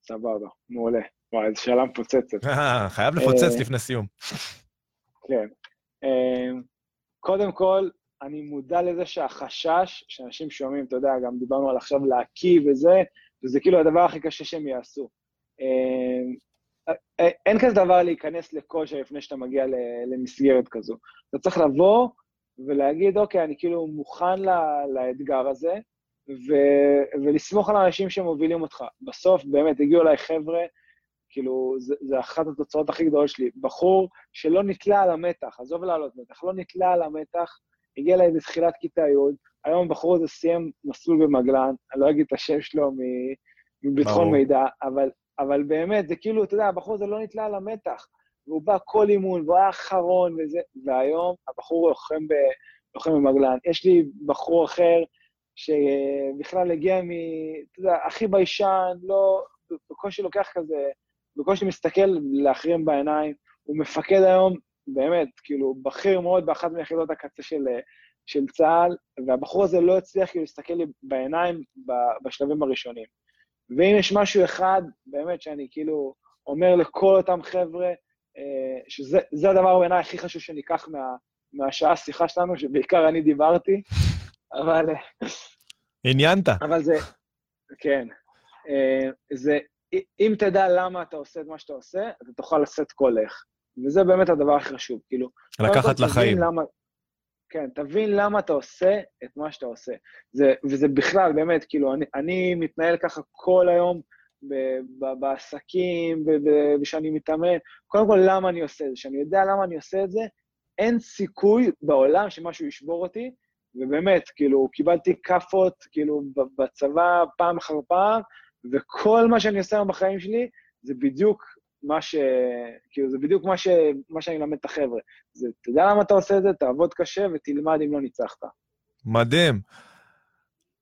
סבבה, מעולה. וואי, זו שאלה מפוצצת. חייב לפוצץ אה, לפני סיום. כן. אמ, קודם כל, אני מודע לזה שהחשש שאנשים שומעים, אתה יודע, גם דיברנו על עכשיו להקיא וזה, וזה כאילו הדבר הכי קשה שהם יעשו. אין כזה דבר להיכנס לכושר לפני שאתה מגיע למסגרת כזו. אתה צריך לבוא ולהגיד, אוקיי, אני כאילו מוכן ל- לאתגר הזה, ו- ולסמוך על האנשים שמובילים אותך. בסוף, באמת, הגיעו אליי חבר'ה, כאילו, זה, זה אחת התוצאות הכי גדולות שלי. בחור שלא נתלה על המתח, עזוב לעלות מתח, לא נתלה על המתח, הגיע אליי בתחילת כיתה י', היום הבחור הזה סיים מסלול במגלן, אני לא אגיד את השם שלו מביטחון. מידע, אבל, אבל באמת, זה כאילו, אתה יודע, הבחור הזה לא נתלה על המתח, והוא בא כל אימון, והוא היה אחרון וזה, והיום הבחור לוחם, ב, לוחם במגלן. יש לי בחור אחר שבכלל הגיע מ... אתה יודע, הכי ביישן, לא, בקושי לוקח כזה, בקושי מסתכל לאחרים בעיניים, הוא מפקד היום, באמת, כאילו, בכיר מאוד באחת מיחידות הקצה של, של צה"ל, והבחור הזה לא הצליח כאילו להסתכל לי בעיניים בשלבים הראשונים. ואם יש משהו אחד, באמת, שאני כאילו אומר לכל אותם חבר'ה, שזה זה הדבר בעיניי הכי חשוב שניקח מה, מהשעה שיחה שלנו, שבעיקר אני דיברתי, אבל, עניינת. אבל זה, כן, אה, זה, אם תדע למה אתה עושה את מה שאתה עושה, אתה תוכל לשאת איך. וזה באמת הדבר הכי חשוב, כאילו... לקחת לחיים. למה, כן, תבין למה אתה עושה את מה שאתה עושה. זה, וזה בכלל, באמת, כאילו, אני, אני מתנהל ככה כל היום ב, בעסקים, ב, ב, ושאני מתאמן. קודם כל, למה אני עושה את זה? כשאני יודע למה אני עושה את זה, אין סיכוי בעולם שמשהו ישבור אותי, ובאמת, כאילו, קיבלתי כאפות, כאילו, בצבא פעם אחר פעם, וכל מה שאני עושה היום בחיים שלי, זה בדיוק מה ש... כאילו, זה בדיוק מה, ש... מה שאני אלמד את החבר'ה. זה, אתה יודע למה אתה עושה את זה? תעבוד קשה ותלמד אם לא ניצחת. מדהים.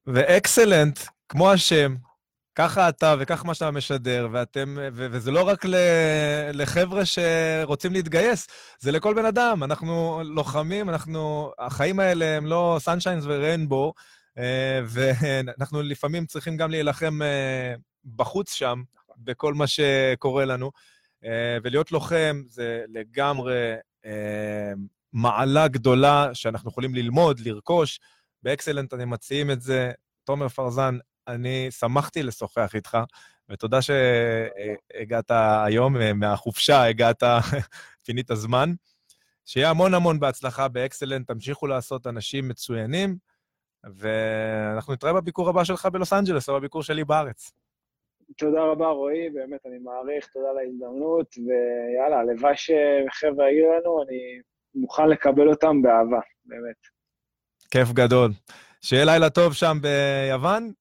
ואקסלנט, כמו השם, ככה אתה וכך מה שאתה משדר, ואתם, ו- וזה לא רק ל- לחבר'ה שרוצים להתגייס, זה לכל בן אדם. אנחנו לוחמים, אנחנו, החיים האלה הם לא סנשיינס וריינבו, אה, ואנחנו לפעמים צריכים גם להילחם אה, בחוץ שם, בכל מה שקורה לנו. אה, ולהיות לוחם זה לגמרי מעלה גדולה שאנחנו יכולים ללמוד, לרכוש. באקסלנט אתם מציעים את זה. תומר פרזן, אני שמחתי לשוחח איתך, ותודה שהגעת היום, מהחופשה הגעת, <laughs> פינית זמן. שיהיה המון המון בהצלחה באקסלנט, תמשיכו לעשות אנשים מצוינים, ואנחנו נתראה בביקור הבא שלך בלוס אנג'לס, או בביקור שלי בארץ. תודה רבה, רועי, באמת אני מעריך, תודה על ההזדמנות, ויאללה, הלוואי שחבר'ה יהיו לנו, אני מוכן לקבל אותם באהבה, באמת. כיף גדול. שיהיה לילה טוב שם ביוון?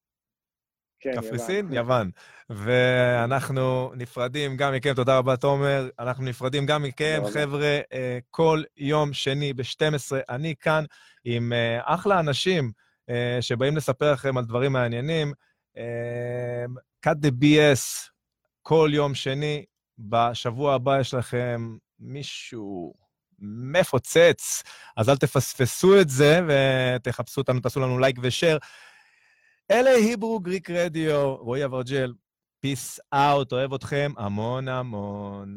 כן. קפריסין? יוון. ואנחנו נפרדים גם מכם, תודה רבה, תומר. אנחנו נפרדים גם מכם, חבר'ה, אה, כל יום שני ב-12, אני כאן עם אה, אחלה אנשים אה, שבאים לספר לכם על דברים מעניינים. cut the BS כל יום שני. בשבוע הבא יש לכם מישהו מפוצץ, אז אל תפספסו את זה ותחפשו אותנו, תעשו לנו לייק ושאר. אלה Hebrew Grit Radio, רועי אברג'ל, peace out, אוהב אתכם המון המון.